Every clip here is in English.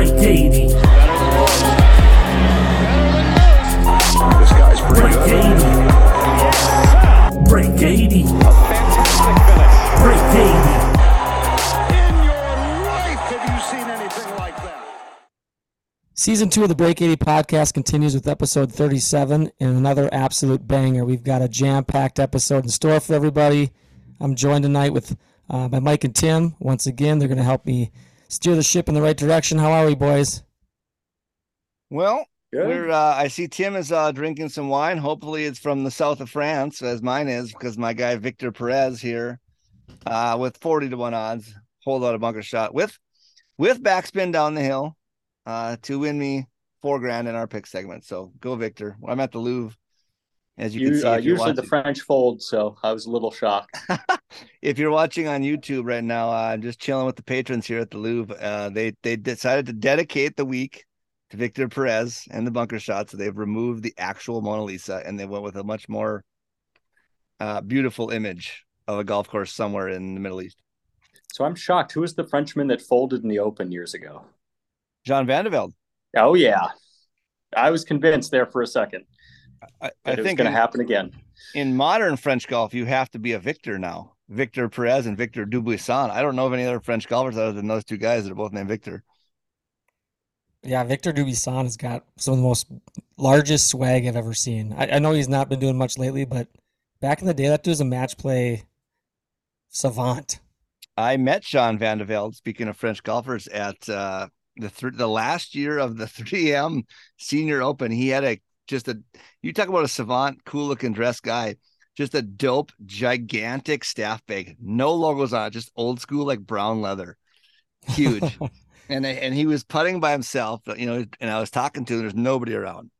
Amazing. Break 80. This guy's pretty Break good. 80. Break 80. Fantastic finish. Break 80. In your life, have you seen anything like that? Season two of the Break 80 podcast continues with episode 37 and another absolute banger. We've got a jam packed episode in store for everybody. I'm joined tonight with uh, by Mike and Tim. Once again, they're going to help me steer the ship in the right direction. How are we, boys? Well, we're uh, I see Tim is uh, drinking some wine. Hopefully, it's from the south of France, as mine is, because my guy Victor Perez here, uh, with forty to one odds, hold out a bunker shot with with backspin down the hill, uh, to win me four grand in our pick segment. So go Victor. I'm at the Louvre, as you, can see. uh, usually the. French fold, so I was a little shocked. if you're watching on YouTube right now, uh, I'm just chilling with the patrons here at the Louvre. Uh, they they decided to dedicate the week to Victor Perez and the bunker shot, so they've removed the actual Mona Lisa and they went with a much more uh, beautiful image of a golf course somewhere in the Middle East. So I'm shocked. Who was the Frenchman that folded in the Open years ago? John Vandevelde. Oh yeah, I was convinced there for a second I, that I it was think going to in, happen again. in modern French golf, you have to be a Victor now. Victor Perez and Victor Dubuisson. I don't know of any other French golfers other than those two guys that are both named Victor. Yeah, Victor Dubuisson has got some of the most largest swag I've ever seen. I, I know he's not been doing much lately, but back in the day, that dude's a match play savant. I met Jean Van de Velde, speaking of French golfers, at uh, the th- the last year of the 3M Senior Open. He had a just a you talk about a savant, cool looking dress guy, just a dope, gigantic staff bag, no logos on it, just old school like brown leather, huge. and I- and he was putting by himself, you know, and I was talking to him. There's nobody around,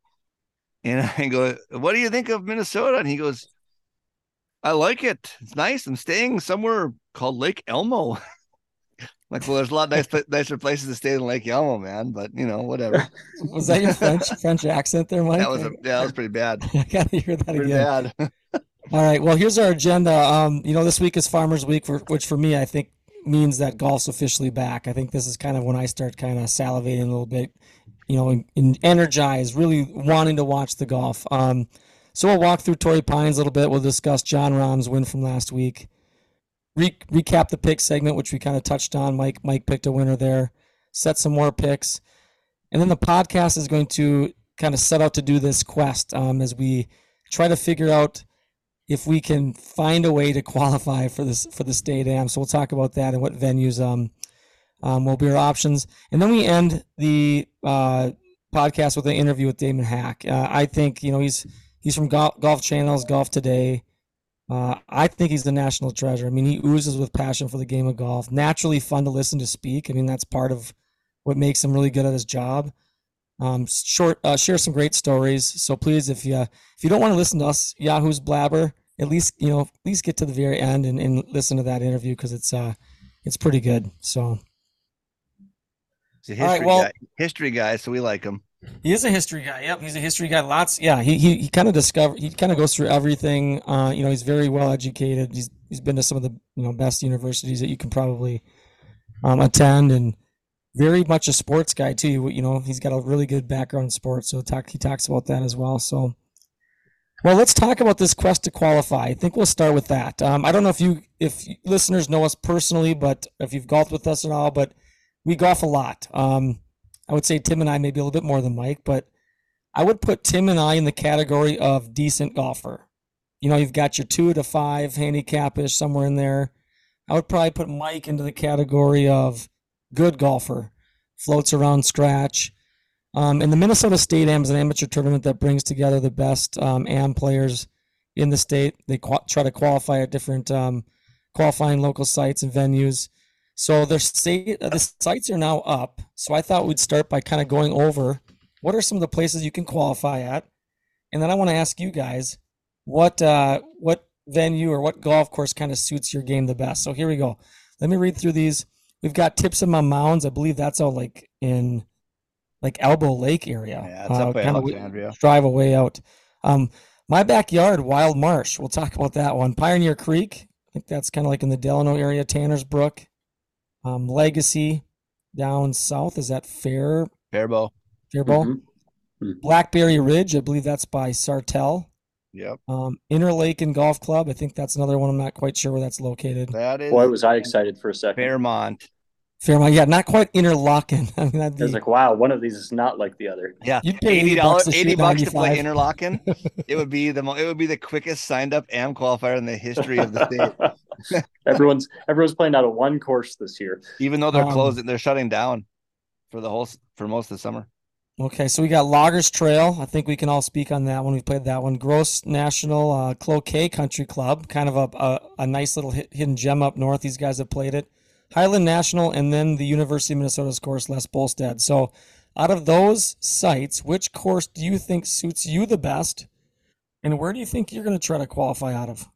and I go, "What do you think of Minnesota?" And he goes, "I like it. It's nice. I'm staying somewhere called Lake Elmo." like, well, there's a lot nice, nicer places to stay than Lake Elmo, man. But you know, whatever. Was that your French French accent there, Mike? that was a, yeah, that was pretty bad. I gotta hear that Pretty again. bad. All right. Well, here's our agenda. Um, you know, this week is Farmers Week, for, which for me, I think means that golf's officially back. I think this is kind of when I start kind of salivating a little bit, you know, and, and energized, really wanting to watch the golf. Um, so we'll walk through Torrey Pines a little bit. We'll discuss Jon Rahm's win from last week. Re- recap the pick segment, which we kind of touched on. Mike Mike picked a winner there. Set some more picks, and then the podcast is going to kind of set out to do this quest um, as we try to figure out if we can find a way to qualify for this for the state am. So we'll talk about that and what venues um, um will be our options, and then we end the uh, podcast with an interview with Damon Hack. Uh, I think you know he's he's from Golf, Golf Channels, Golf Today. Uh, I think he's the national treasure. I mean, he oozes with passion for the game of golf. Naturally fun to listen to speak. I mean, that's part of what makes him really good at his job. Um, short, uh, share some great stories. So please, if you if you don't want to listen to us Yahoo's blabber, at least you know at least get to the very end and, and listen to that interview because it's uh it's pretty good. So He's a All right, history well- guy. History guy, so we like him. He is a history guy. Yep, he's a history guy. Lots. Yeah, he he, he kind of discover he kind of goes through everything. Uh, you know, he's very well educated. He's he's been to some of the you know best universities that you can probably um, attend and. Very much a sports guy too. You know, he's got a really good background in sports, so talk, he talks about that as well. So, well, let's talk about this quest to qualify. I think we'll start with that. Um, I don't know if you, if listeners know us personally, but if you've golfed with us at all, but we golf a lot. Um, I would say Tim and I maybe a little bit more than Mike, but I would put Tim and I in the category of decent golfer. You know, you've got your two to five handicap-ish somewhere in there. I would probably put Mike into the category of good golfer, floats around scratch. Um, and the Minnesota State Am is an amateur tournament that brings together the best um, Am players in the state. They qua try to qualify at different um, qualifying local sites and venues. So the state, uh, the sites are now up. So I thought we'd start by kind of going over what are some of the places you can qualify at, and then I want to ask you guys what uh, what venue or what golf course kind of suits your game the best. So here we go. Let me read through these. We've got Tipsinah Mounds. I believe that's all like in like Elbow Lake area. Yeah, it's up by Alexandria. drive away out. Um, my backyard, Wild Marsh. We'll talk about that one. Pioneer Creek. I think that's kind of like in the Delano area. Tanner's Brook. Um, Legacy down south. Is that Fair Fairbow. Faribault? Mhm. Mhm. Blackberry Ridge. I believe that's by Sartell. Yep. Um, Interlaken Golf Club. I think that's another one. I'm not quite sure where that's located. That is Boy, was I excited for a second. Fairmont. Fairmont. Yeah, not quite Interlaken. I mean, that'd I was like, wow, one of these is not like the other. Yeah. you'd pay Eighty dollars, bucks to eighty bucks to play 95. Interlaken. it would be the mo- it would be the quickest signed up AM qualifier in the history of the state. everyone's everyone's playing out of one course this year. Even though they're Um, closing, they're shutting down for the whole for most of the summer. Okay, so we got Loggers Trail. I think we can all speak on that one. We played that one. Gross National uh, Cloquet Country Club, kind of a, a, a nice little hidden gem up north. These guys have played it. Highland National, and then the University of Minnesota's course, Les Bolstad. So, out of those sites, which course do you think suits you the best, and where do you think you're going to try to qualify out of?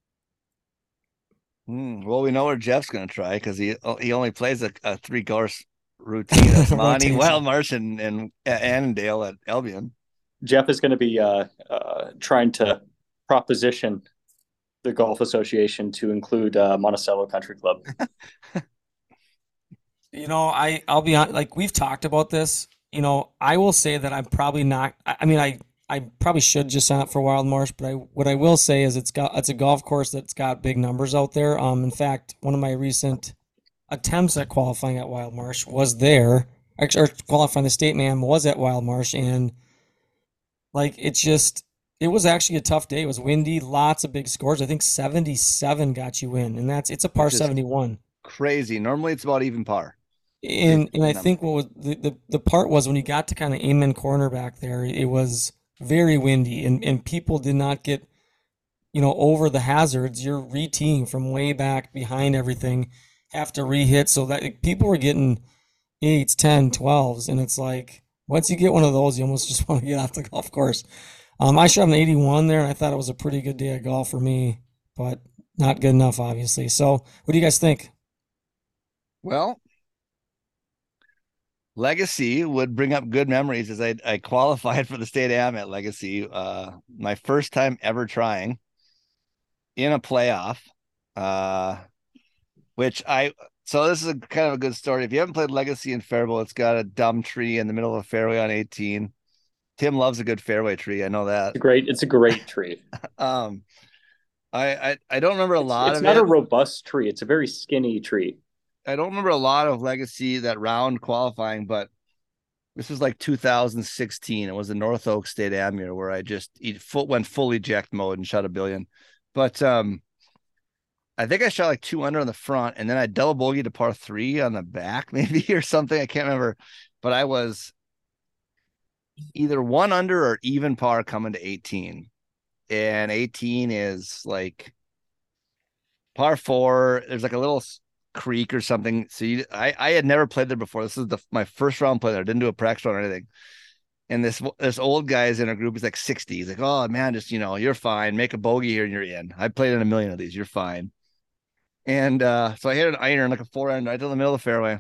Hmm, well, we know where Jeff's going to try because he he only plays a, a three course routine. That's Monty, Wild Marsh, and, and Annandale at Albion. Jeff is going to be uh, uh, trying to proposition the golf association to include uh, Monticello Country Club. You know, I I'll be on like we've talked about this. You know, I will say that I'm probably not. I, I mean, I I probably should just sign up for Wild Marsh, but I what I will say is it's got it's a golf course that's got big numbers out there. Um, in fact, one of my recent attempts at qualifying at Wild Marsh was there. Actually, or qualifying the state man was at Wild Marsh, and like it's just it was actually a tough day. It was windy, lots of big scores. I think 77 got you in, and that's it's a par 71. Crazy. Normally, it's about even par. And and I think what was the, the, the part was when you got to kind of Amen corner back there, it was very windy and, and people did not get, you know, over the hazards. You're re-teeing from way back behind everything, have to re-hit. So that people were getting eights, 10, 12s. And it's like, once you get one of those, you almost just want to get off the golf course. Um, I shot an 81 there and I thought it was a pretty good day of golf for me, but not good enough, obviously. So what do you guys think? Well, Legacy would bring up good memories as I, I qualified for the state am at Legacy. Uh, my first time ever trying in a playoff. Uh, which I so this is a kind of a good story. If you haven't played Legacy in Faribault, it's got a dumb tree in the middle of a fairway on 18. Tim loves a good fairway tree. I know that. It's a great. It's a great tree. Um, I I, I don't remember a lot it's not it. a robust tree. It's a very skinny tree. I don't remember a lot of legacy that round qualifying, but this was like 2016. It was the North Oak State Amur where I just went full eject mode and shot a billion. But um, I think I shot like two under on the front, and then I double bogeyed to par three on the back, maybe or something. I can't remember, but I was either one under or even par coming to 18, and 18 is like par four. There's like a little creek or something. So you, I, I had never played there before. This is the my first round play there. Didn't do a practice run or anything. And this this old guy is in our group. He's like 60. He's like, oh man, just you know, you're fine. Make a bogey here and you're in. I played in a million of these. You're fine. And uh, so I hit an iron like a four iron right in the middle of the fairway.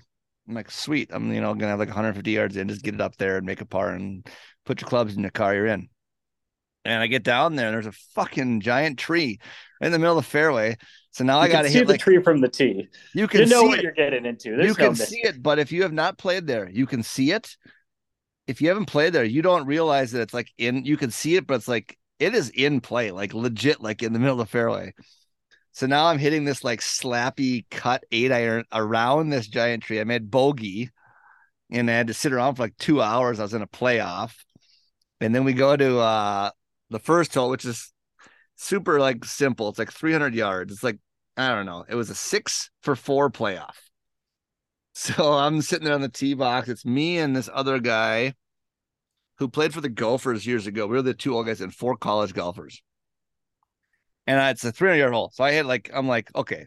I'm like, sweet. I'm you know gonna have like 150 yards in. Just get it up there and make a par and put your clubs in your car. You're in. And I get down there and there's a fucking giant tree in the middle of the fairway. So now You I got to see hit the like tree from the tee. you You can know see what it you're getting into. There's you no can see it, but if you have not played there, you can see it. If you haven't played there, you don't realize that it's like in. You can see it, but it's like it is in play, like legit, like in the middle of the fairway. So now I'm hitting this like slappy cut eight iron around this giant tree. I made bogey, and I had to sit around for like two hours. I was in a playoff, and then we go to uh the first hole, which is super like simple. It's like 300 yards. It's like I don't know. It was a six for four playoff. So I'm sitting there on the tee box. It's me and this other guy who played for the Gophers years ago. We were the two old guys and four college golfers. And it's a 300 yard hole. So I hit like, I'm like, okay,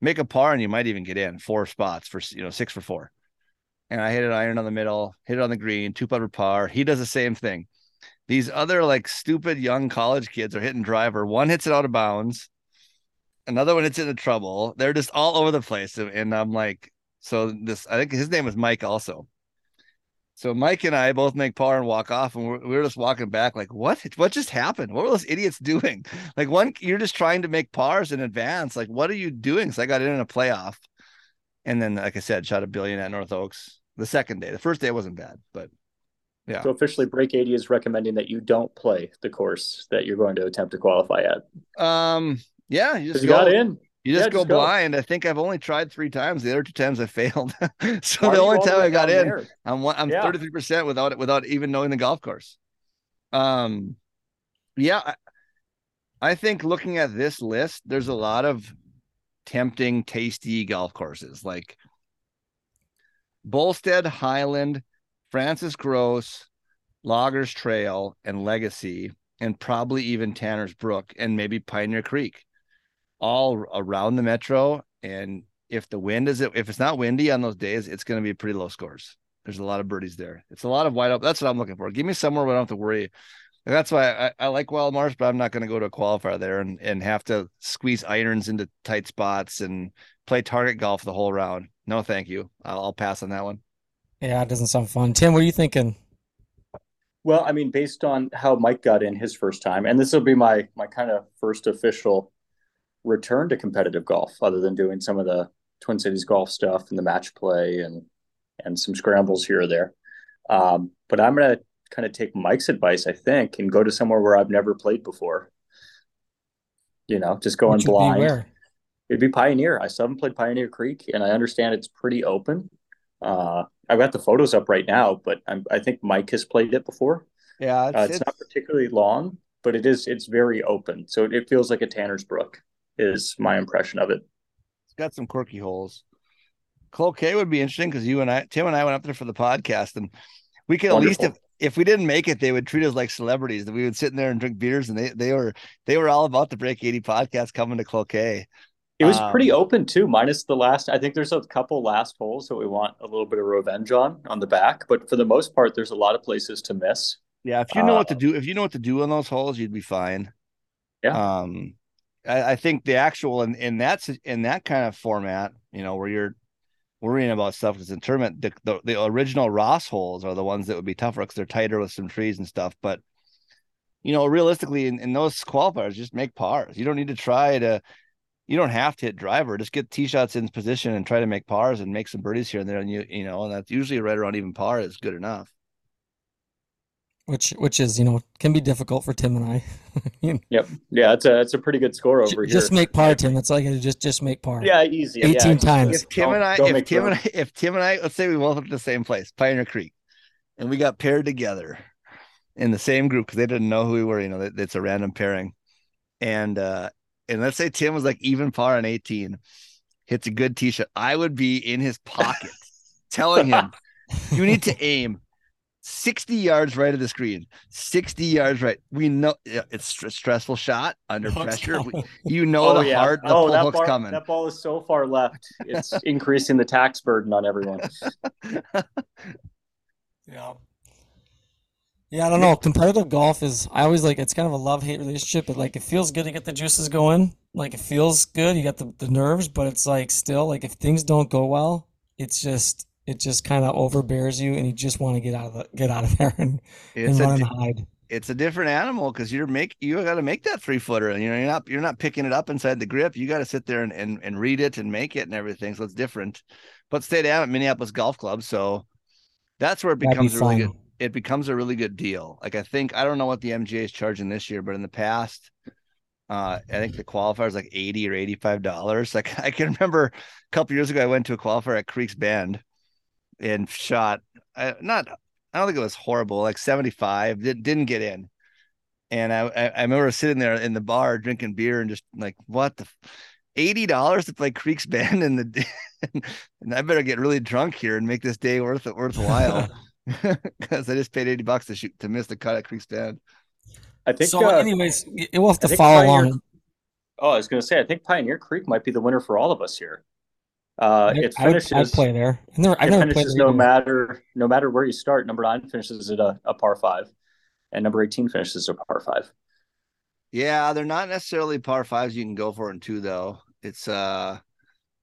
make a par and you might even get in four spots for you know six for four. And I hit an iron on the middle, hit it on the green, two putter par. He does the same thing. These other like stupid young college kids are hitting driver. One hits it out of bounds, another one hits into trouble. They're just all over the place, and I'm like, so this I think his name was Mike also. So Mike and I both make par and walk off, and we're, we were just walking back, like, what? What just happened? What were those idiots doing? Like, one, you're just trying to make pars in advance. Like, what are you doing? So I got in in a playoff, and then, like I said, shot a billion at North Oaks the second day. The first day wasn't bad, but yeah. So officially, Break 80 is recommending that you don't play the course that you're going to attempt to qualify at. Um, yeah, you just you got in. You just, yeah, go, just go blind. I think I've only tried three times. The other two times I failed. so the only time I got in, there? I'm I'm 33 percent without it without even knowing the golf course. Um, yeah, I, I think looking at this list, there's a lot of tempting, tasty golf courses like Bolstad, Highland, Francis Gross, Loggers Trail, and Legacy, and probably even Tanner's Brook and maybe Pioneer Creek all around the metro. And if the wind is if it's not windy on those days, it's going to be pretty low scores. There's a lot of birdies there. It's a lot of wide open. That's what I'm looking for. Give me somewhere where I don't have to worry. That's why I, I like Wild Marsh, but I'm not going to go to a qualifier there and, and have to squeeze irons into tight spots and play target golf the whole round. No, thank you. I'll, I'll pass on that one. Yeah, it doesn't sound fun. Tim, what are you thinking? Well, I mean, based on how Mike got in his first time, and this will be my my kind of first official return to competitive golf other than doing some of the Twin Cities golf stuff and the match play and and some scrambles here or there. Um, but I'm gonna kind of take Mike's advice, I think, and go to somewhere where I've never played before. You know, just going blind. It'd be Pioneer. I still haven't played Pioneer Creek, and I understand it's pretty open. Uh, I've got the photos up right now, but I'm, i think Mike has played it before. Yeah, it's, uh, it's, it's, not particularly long, but it is. It's very open, so it, it feels like a Tanner's Brook is my impression of it. It's got some quirky holes. Cloquet would be interesting because you and I, Tim and I went up there for the podcast, and we could Wonderful. at least if if we didn't make it, they would treat us like celebrities. That we would sit in there and drink beers, and they they were they were all about the Break Eighty podcast coming to Cloquet. It was um, pretty open too, minus the last. I think there's a couple last holes that we want a little bit of revenge on on the back, but for the most part, there's a lot of places to miss. Yeah, if you know uh, what to uh, do, if you know what to do on those holes, you'd be fine. Yeah. Um, I, I think the actual in, in that in that kind of format, you know, where you're worrying about stuff because in tournament, the, the, the original Ross holes are the ones that would be tougher because they're tighter with some trees and stuff. But you know, realistically, in, in those qualifiers, just make pars. You don't need to try to. You don't have to hit driver. Just get tee shots in position and try to make pars and make some birdies here and there. And you, you know, and that's usually right around even par is good enough which which is you know can be difficult for Tim and I. Yep. Yeah, it's a it's a pretty good score over just, here. Just make par, Tim. That's like just just make par. Yeah, easy. Eighteen yeah, times. If Tim and I, if Tim and I, if Tim and I, let's say we both went to the same place, Pioneer Creek, and we got paired together in the same group because they didn't know who we were. You know, it's a random pairing, and uh and let's say Tim was like even par on eighteen, hits a good tee shot. I would be in his pocket telling him, "You need to aim 60 yards right of the screen 60 yards right. We know it's a stressful shot under pressure. We, you know oh, the yeah. hard the oh, that hook's bar, coming. that ball is so far left it's increasing the tax burden on everyone. Yeah yeah i don't know competitive golf is i always like it's kind of a love-hate relationship but like it feels good to get the juices going like it feels good you got the, the nerves but it's like still like if things don't go well it's just it just kind of overbears you, and you just want to get out of the get out of there and, and run and hide. It's a different animal because you're make you got to make that three footer, and you know you're not you're not picking it up inside the grip. You got to sit there and, and and read it and make it and everything. So it's different. But stay down at Minneapolis Golf Club, so that's where it becomes be really good. It becomes a really good deal. Like I think I don't know what the MGA is charging this year, but in the past, uh, I think the qualifier is like eighty or eighty five dollars. Like I can remember a couple years ago, I went to a qualifier at Creeks Bend and shot uh, not I don't think it was horrible, like 75, did, didn't get in. And I, I, I remember sitting there in the bar drinking beer and just like, what the eighty dollars to play Creeks Bend and the and I better get really drunk here and make this day worth it worthwhile because I just paid eighty bucks to shoot to miss the cut at Creeks Bend. I think so. Uh, anyways, it will have to follow along. Oh, I was going to say, I think Pioneer Creek might be the winner for all of us here. Uh, I, it I would, finishes. I'd play there. I've never, I've it never finishes there no either. matter no matter where you start. Number nine finishes at a, a par five, and number eighteen finishes a par five. Yeah, they're not necessarily par fives you can go for in two though. It's uh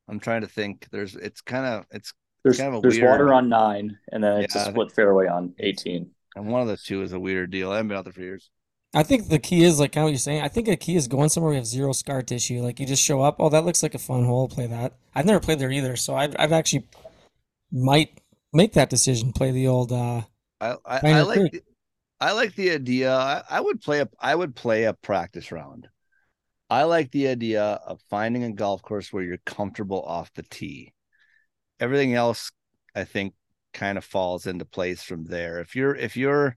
I'm trying to think. There's it's kind of it's There's kind of a there's weird- water on nine, and then it's Yeah. a split fairway on eighteen. and one of the two is a weird deal. I haven't been out there for years. I think the key is like kind of what you're saying. I think the key is going somewhere we have zero scar tissue. Like you just show up. Oh, that looks like a fun hole. Play that. I've never played there either, so I've, I'd actually might make that decision. Play the old. uh I I, I like Creek. the, I like the idea. I, I would play a I would play a practice round. I like the idea of finding a golf course where you're comfortable off the tee. Everything else, I think, kind of falls into place from there. If you're if you're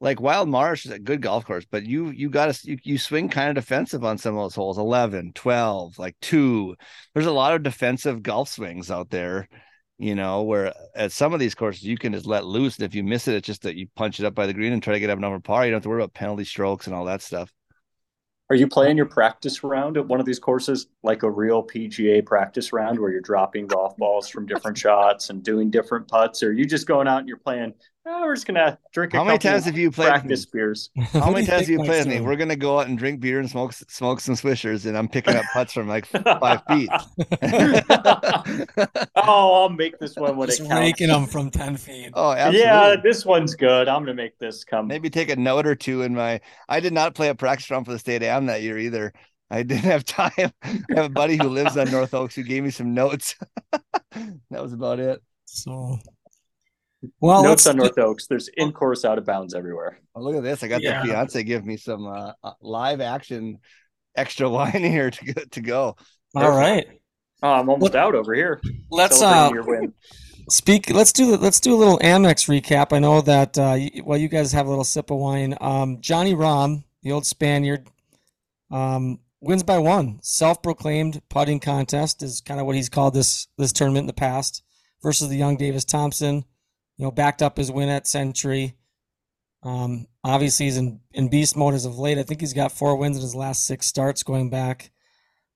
like Wild Marsh is a good golf course, but you you got to you, you swing kind of defensive on some of those holes 11, 12, like two. There's a lot of defensive golf swings out there, you know, where at some of these courses you can just let loose. And if you miss it, it's just that you punch it up by the green and try to get up number par. You don't have to worry about penalty strokes and all that stuff. Are you playing your practice round at one of these courses like a real PGA practice round where you're dropping golf balls from different shots and doing different putts? Or are you just going out and you're playing, oh, we're just going to drink a How many times have you played with me? practice beers? How many times have you played with me? We're gonna go out and drink beer and smoke smoke some swishers, and I'm picking up putts from like five feet. oh, I'll make this one when Just it counts. raking them from ten feet. oh, absolutely. Yeah, this one's good. I'm going to make this come. Maybe take a note or two in my. I did not play a practice round for the state of am that year either. I didn't have time. I have a buddy who lives on North Oaks who gave me some notes. that was about it. So, well, Notes on North Oaks. There's in course out of bounds everywhere. Oh, look at this! I got Yeah. the fiance give me some uh, uh, live action extra wine here to go, to go. all right. Oh, I'm almost Look- out over here. Let's uh Celebrating your win. speak. Let's do let's do a little Amex recap. I know that uh, y- while you guys have a little sip of wine, um, Johnny Rahm, the old Spaniard, um, wins by one. Self-proclaimed putting contest is kind of what he's called this this tournament in the past. Versus the young Davis Thompson, you know, backed up his win at Sentry. Um, obviously he's in in beast mode as of late. I think he's got four wins in his last six starts going back.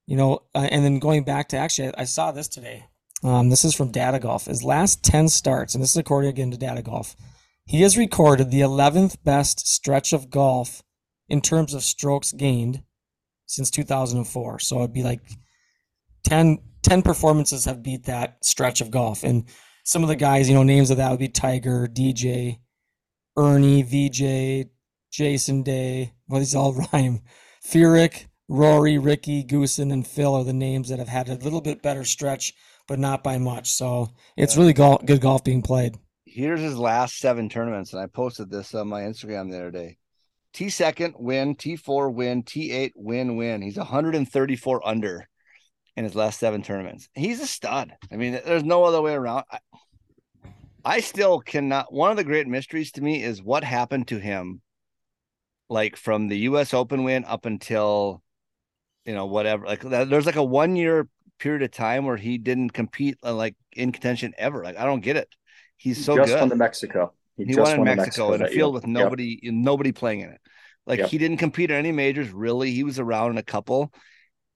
You know, uh, and then going back to actually, I, I saw this today. Um, this is from Data Golf. His last 10 starts, and this is according again to Data Golf, he has recorded the 11th best stretch of golf in terms of strokes gained since 2004. So it'd be like 10, 10 performances have beat that stretch of golf. And some of the guys, you know, names of that would be Tiger, DJ, Ernie, VJ, Jason Day. Well, these all rhyme. Furyk, Rory, Ricky, Goosen, and Phil are the names that have had a little bit better stretch, but not by much. So it's really gol- good golf being played. Here's his last seven tournaments, and I posted this on my Instagram the other day. T second win, T four win, T eight win win. He's 134 under in his last seven tournaments. He's a stud. I mean, there's no other way around. I, I still cannot. One of the great mysteries to me is what happened to him, like from the U.S. Open win up until, you know, whatever. Like there's like a one year period of time where he didn't compete uh, like in contention ever. Like I don't get it. He's so just good. won the Mexico. He just won in the Mexico, in a field year. with Yep. nobody, nobody playing in it. Like Yep. he didn't compete in any majors really. He was around in a couple.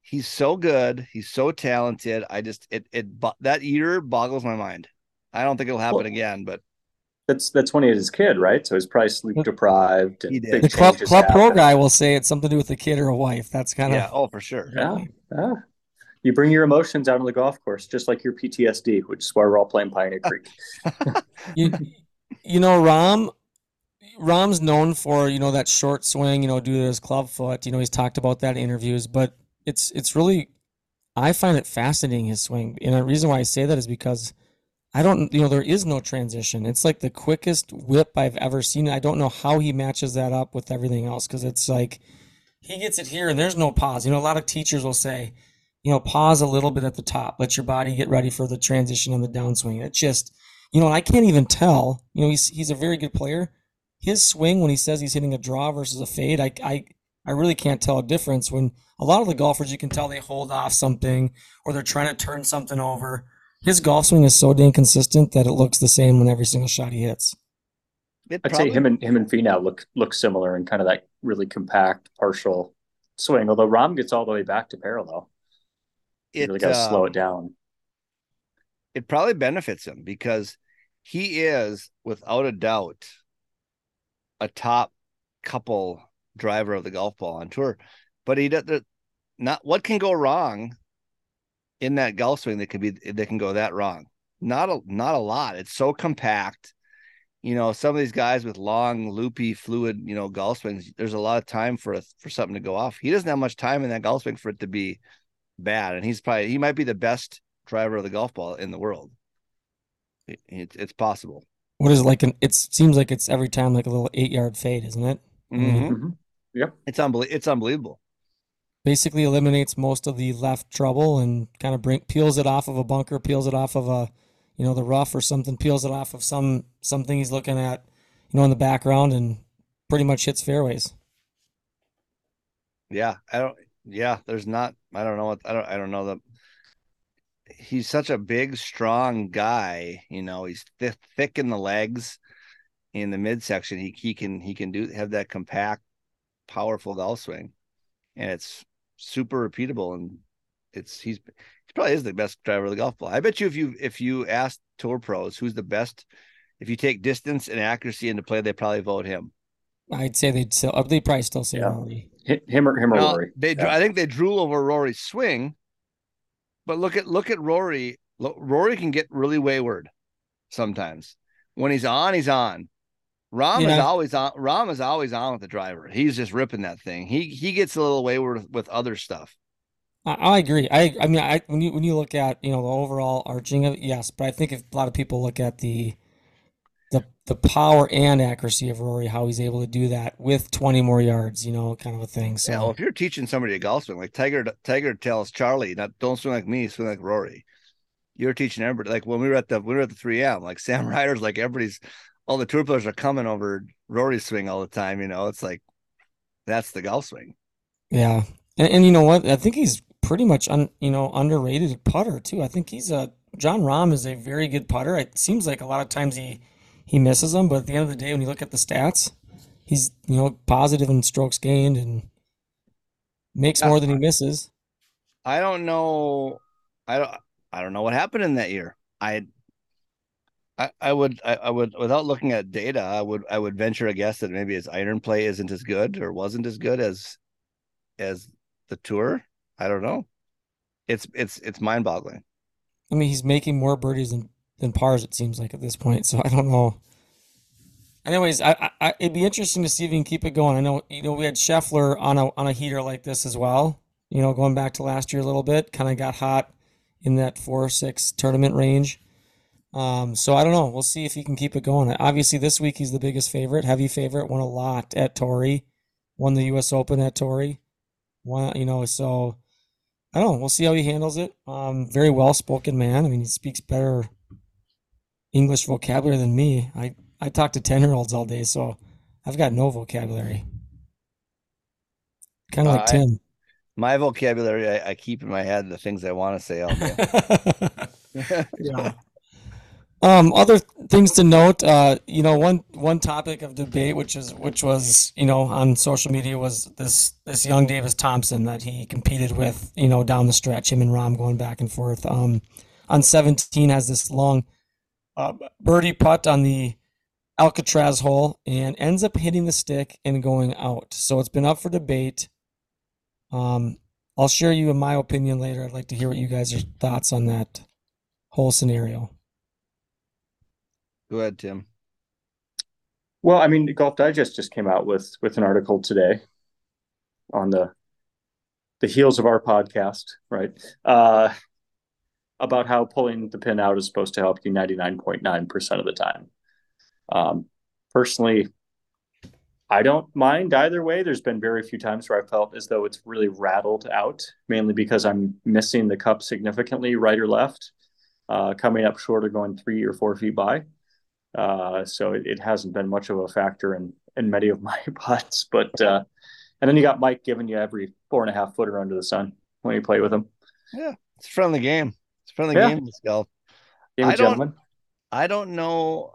He's so good. He's so talented. I just it it that year boggles my mind. I don't think it'll happen Well, again, but That's that's when he was a kid, right? So he's probably sleep deprived. And He did. The club, club pro guy will say it's something to do with a kid or a wife. That's kind yeah, of oh for sure. Yeah, yeah. You bring your emotions out on the golf course, just like your PTSD, which is why we're all playing Pioneer Creek. you, you know, Rahm, Rahm's known for you know that short swing, you know, due to his club foot. You know, he's talked about that in interviews, but it's it's really, I find it fascinating his swing, and the reason why I say that is because I don't, you know, there is no transition. It's like the quickest whip I've ever seen. I don't know how he matches that up with everything else because it's like he gets it here and there's no pause. You know, a lot of teachers will say, you know, pause a little bit at the top, let your body get ready for the transition on the downswing. It just, you know, I can't even tell. You know, he's he's a very good player. His swing when he says he's hitting a draw versus a fade, I I I really can't tell a difference. When a lot of the golfers, you can tell they hold off something or they're trying to turn something over. His golf swing is so dang consistent that it looks the same when every single shot he hits. It I'd probably, say him and him and Finau look look similar in kind of that really compact, partial swing. Although Rahm gets all the way back to parallel, you It really got to slow um, it down. it probably benefits him because he is without a doubt a top couple driver of the golf ball on tour but he does not what can go wrong in that golf swing that can be that can go that wrong not a not a lot it's so compact you know some of these guys with long loopy fluid you know golf swings there's a lot of time for a, for something to go off he doesn't have much time in that golf swing for it to be bad and he's probably he might be the best driver of the golf ball in the world it, it's it's possible What is it like? An it seems like it's every time like a little eight yard fade, isn't it? Mhm. Mhm. Yep. it's unbelievable it's unbelievable Basically eliminates most of the left trouble and kind of bring peels it off of a bunker, peels it off of a, you know, the rough or something, peels it off of some something he's looking at, you know, in the background, and pretty much hits fairways. Yeah, I don't. Yeah, there's not. I don't know what. I don't. I don't know the. He's such a big, strong guy. You know, he's thick, thick in the legs, in the midsection. He he can he can do have that compact, powerful golf swing, and it's super repeatable. And it's he's he probably is the best driver of the golf ball. I bet you if you if you ask tour pros who's the best, if you take distance and accuracy into play, they probably vote him. I'd say they'd still, uh, they probably still say Yeah. Rory. Him or him or No, Rory. they Yeah. I think they drool over Rory's swing, but look at look at Rory. Rory can get really wayward sometimes. When he's on, he's on. Rahm is Yeah. always on. Rahm is always on with the driver. He's just ripping that thing. He he gets a little wayward with, with other stuff. I, I agree. I I mean, I when you when you look at you know the overall arching of yes, but I think if a lot of people look at the the the power and accuracy of Rory, how he's able to do that with 20 more yards, you know, kind of a thing. So Yeah, well, if you're teaching somebody a golf swing, like Tiger Tiger tells Charlie, not don't swing like me, swing like Rory. You're teaching everybody. Like when we were at the we were at the 3M, like Sam Ryder's like everybody's all the tour players are coming over Rory's swing all the time. You know, it's like that's the golf swing. yeah, and, and you know what? I think he's pretty much un, you know underrated putter too. I think he's a Jon Rahm is a very good putter. It seems like a lot of times he he misses them, but at the end of the day, when you look at the stats, he's you know positive in strokes gained and makes more than he misses. I don't know. I don't. I don't know what happened in that year. I. I, I would I, I would without looking at data I would I would venture a guess that maybe his iron play isn't as good or wasn't as good as as the tour. I don't know. It's it's it's mind boggling. I mean, he's making more birdies than, than pars, it seems like at this point. So I don't know. Anyways, I, I, it'd be interesting to see if he can keep it going. I know, you know, we had Scheffler on a on a heater like this as well. You know, going back to last year a little bit, kind of got hot in that four six tournament range. Um, so I don't know. We'll see if he can keep it going. Obviously, this week he's the biggest favorite, heavy favorite. Won a lot at Torrey, won the U.S. Open at Torrey. Won, you know, so I don't know. We'll see how he handles it. Um, very well spoken man. I mean, he speaks better English vocabulary than me. I, I talk to 10 year olds all day, so I've got no vocabulary. Kind of like Uh, I- Tim. My vocabulary I, I keep in my head the things I want to say all day. yeah. Um, other things to note, uh, you know, one one topic of debate, which is which was, you know, on social media was this this young Davis Thompson that he competed with, you know, down the stretch, him and Rahm going back and forth. Um, on 17 has this long uh, birdie putt on the Alcatraz hole and ends up hitting the stick and going out. So it's been up for debate. Um, I'll share you in my opinion later. I'd like to hear what you guys' are thoughts on that whole scenario. Go ahead, Tim. Well, I mean, Golf Digest just came out with with an article today on the the heels of our podcast, right? Uh, about how pulling the pin out is supposed to help you 99.9% of the time. Um, personally, I don't mind either way. There's been very few times where I felt as though it's really rattled out, mainly because I'm missing the cup significantly, right or left, uh, coming up short or going three or four feet by. Uh, so it, it hasn't been much of a factor in in many of my putts. But uh, and then you got Mike giving you every four and a half footer under the sun when you play with him. Yeah, it's a friendly game. It's a friendly Yeah. game, this golf. Game I don't- gentlemen. I don't know.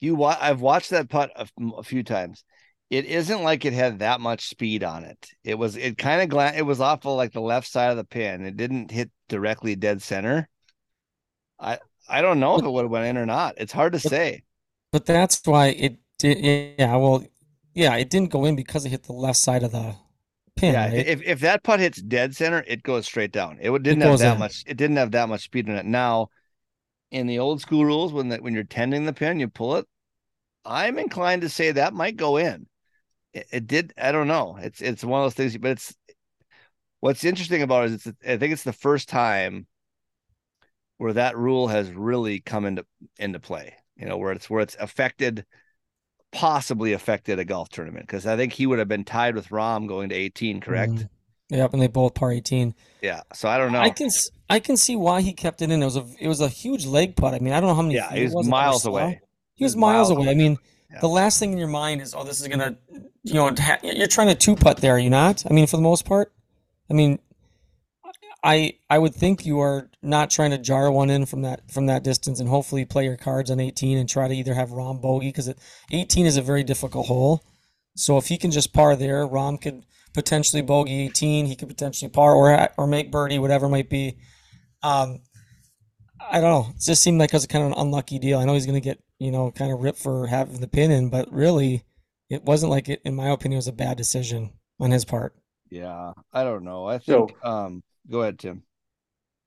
You wa- I've watched that putt a, a few times. it isn't like it had that much speed on it. It was it kind of gla- it was off of like the left side of the pin. It didn't hit directly dead center. I I don't know if it would have went in or not. It's hard to say. But that's why it did. Yeah, well, yeah, it didn't go in because it hit the left side of the pin. Yeah, right? if if that putt hits dead center, it goes straight down. It didn't have that in. much. It didn't have that much speed in it. Now, in the old school rules, when that when you're tending the pin, you pull it. I'm inclined to say that might go in. It, it did. I don't know. It's it's one of those things, but it's what's interesting about it is it's I think it's the first time where that rule has really come into into play. You know, where it's where it's affected possibly affected a golf tournament because I think he would have been tied with Rahm going to 18, correct? Mhm. Yep, and they both par 18. Yeah. So I don't know. I can I can see why he kept it in. It was a it was a huge leg putt. I mean, I don't know how many. yeah, he was was, miles away. He was miles away. I mean, Yeah. the last thing in your mind is, oh, this is gonna, you know, ha- you're trying to two putt there. Are you not? I mean, for the most part. I mean, I I would think you are not trying to jar one in from that from that distance, and hopefully play your cards on 18 and try to either have Rahm bogey because 18 is a very difficult hole. So if he can just par there, Rahm could potentially bogey 18. He could potentially par or or make birdie, whatever it might be. Um, I don't know. It just seemed like it was kind of an unlucky deal. I know he's going to get you know kind of ripped for having the pin in, but really, it wasn't like it. In my opinion, it was a bad decision on his part. Yeah, I don't know. I So- think. um, go ahead, Tim.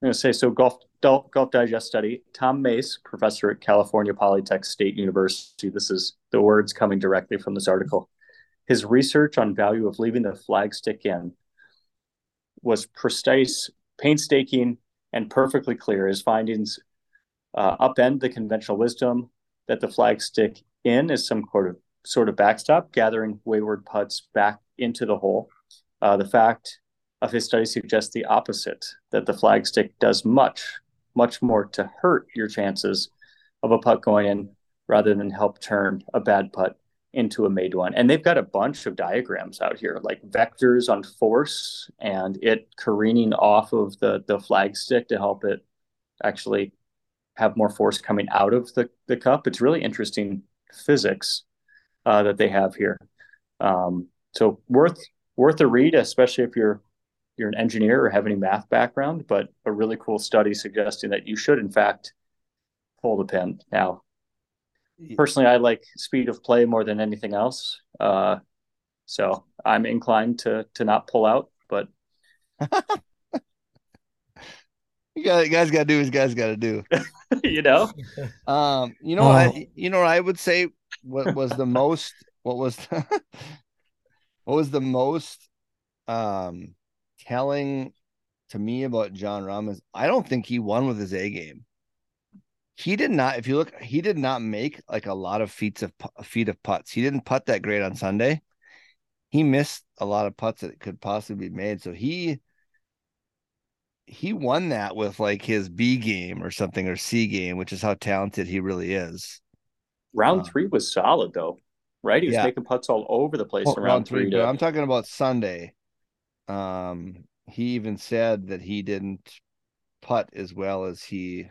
I'm going to say so. Golf Golf Digest study. Tom Mase, professor at California Polytech State University. This is the words coming directly from this article. His research on value of leaving the flagstick in was precise, painstaking, and perfectly clear. His findings uh, upend the conventional wisdom that the flagstick in is some sort of sort of backstop, gathering wayward putts back into the hole. Uh, the fact of his study suggests the opposite that the flagstick does much, much more to hurt your chances of a putt going in rather than help turn a bad putt into a made one. And they've got a bunch of diagrams out here, like vectors on force and it careening off of the, the flagstick to help it actually have more force coming out of the, the cup. It's really interesting physics uh, that they have here. Um, so worth worth a read, especially if you're you're an engineer or have any math background, but a really cool study suggesting that you should, in fact, pull the pin. Now, personally, I like speed of play more than anything else. Uh, so I'm inclined to to not pull out, but You got guys got to do what guys got to do. you know, Um, you know, Oh. I, you know, what I would say what was the most, what was, the, what was the most, um, telling to me about Jon Rahm is I don't think he won with his A game. He did not. If you look, he did not make like a lot of feet of feet of putts. He didn't putt that great on Sunday. He missed a lot of putts that could possibly be made. So he he won that with like his B game or something or C game, which is how talented he really is. round Uh, three was solid though, right? He was Yeah. making putts all over the place Well, in round, three. but to- I'm talking about Sunday. Um, he even said that he didn't putt as well as he,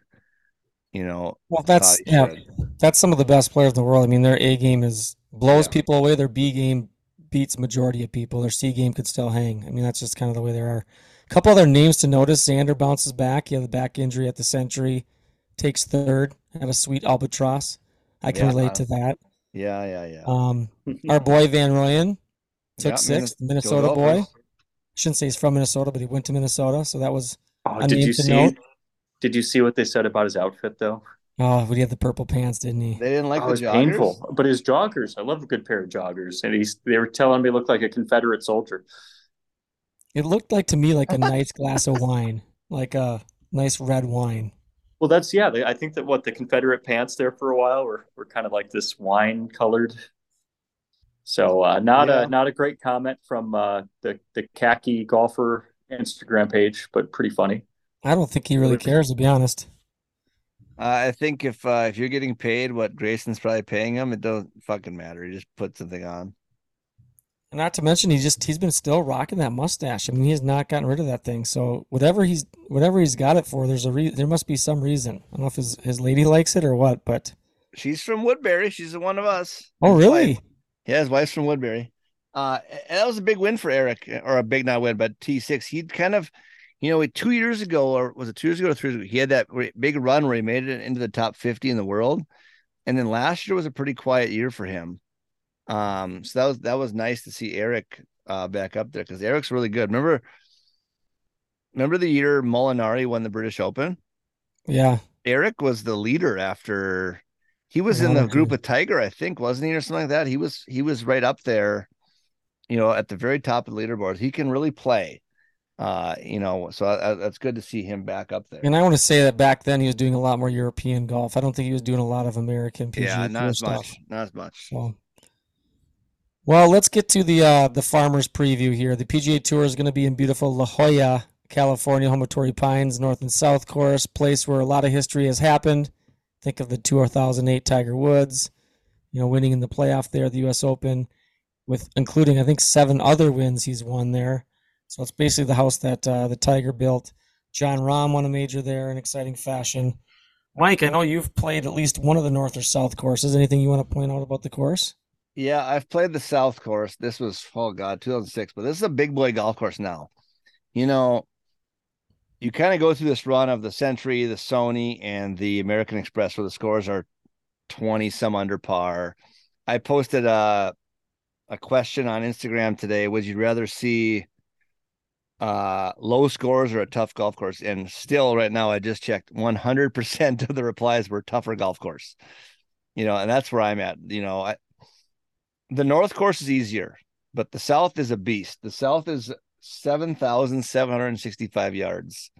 you know, Well, that's he yeah, should. that's some of the best players in the world. I mean, their A game is blows Yeah. people away. Their B game beats majority of people. Their C game could still hang. I mean, that's just kind of the way they are. A couple other names to notice: Xander bounces back. He had the back injury at the Sentry, takes third. Had a sweet albatross. I can Yeah. relate to that. Yeah, yeah, yeah. Um, our boy Van Rooyen took Yeah, sixth. Minnes- Minnesota Go boy. Gophers. Shouldn't say he's from Minnesota, but he went to Minnesota, so that was Oh, a did name you to see? note. Did you see what they said about his outfit though? Oh, but he had the purple pants, didn't he? They didn't like oh, the it's joggers. painful. But his joggers, I love a good pair of joggers, and he's they were telling me he looked like a Confederate soldier. It looked like to me like a nice glass of wine, like a nice red wine. Well, that's yeah. They, I think that what the Confederate pants there for a while were were kind of like this wine colored. So uh, not Yeah. a not a great comment from uh, the the khaki golfer Instagram page, but pretty funny. I don't think he really Really? cares, to be honest. Uh, I think if uh, if you're getting paid what Greyson's probably paying him, it doesn't fucking matter. He just put something on. Not to mention, he just he's been still rocking that mustache. I mean, he has not gotten rid of that thing. So whatever he's whatever he's got it for, there's a re there must be some reason. I don't know if his his lady likes it or what, but She's from Woodbury. She's one of us. oh His really? Yeah, his wife's from Woodbury. Uh, and that was a big win for Eric, or a big not win, but T6. He'd kind of, you know, two years ago, or was it two years ago or three years ago? He had that big run where he made it into the top 50 in the world. And then last year was a pretty quiet year for him. Um, so that was that was nice to see Eric uh back up there because Eric's really good. Remember, remember the year Molinari won the British Open? Yeah. Eric was the leader after he was in the group with Tiger, I think, wasn't he, or something like that? He was he was right up there, you know, at the very top of the leaderboard. He can really play. Uh, you know, so uh, that's good to see him back up there. And I want to say that back then he was doing a lot more European golf. I don't think he was doing a lot of American PGA yeah, not as stuff. much, not as much. So, well, let's get to the uh, the Farmers preview here. The PGA Tour is going to be in beautiful La Jolla, California, home of Torrey Pines North and South Course, place where a lot of history has happened. Think of the 2008 Tiger Woods, you know, winning in the playoff there, the U.S. Open, with including I think seven other wins he's won there. So it's basically the house that uh, the Tiger built. Jon Rahm won a major there in exciting fashion. Mike, I know you've played at least one of the North or South courses. Anything you want to point out about the course? Yeah, I've played the South course. This was oh god, 2006, but this is a big boy golf course now. You know, you kind of go through this run of the Sentry, the Sony, and the American Express, where the scores are 20 some under par. I posted a a question on Instagram today. Would you rather see uh low scores or a tough golf course? And still right now, I just checked 100% of the replies were tougher golf course. You know, and that's where I'm at. You know, I, the North course is easier, but the South is a beast. The South is 7,765 yards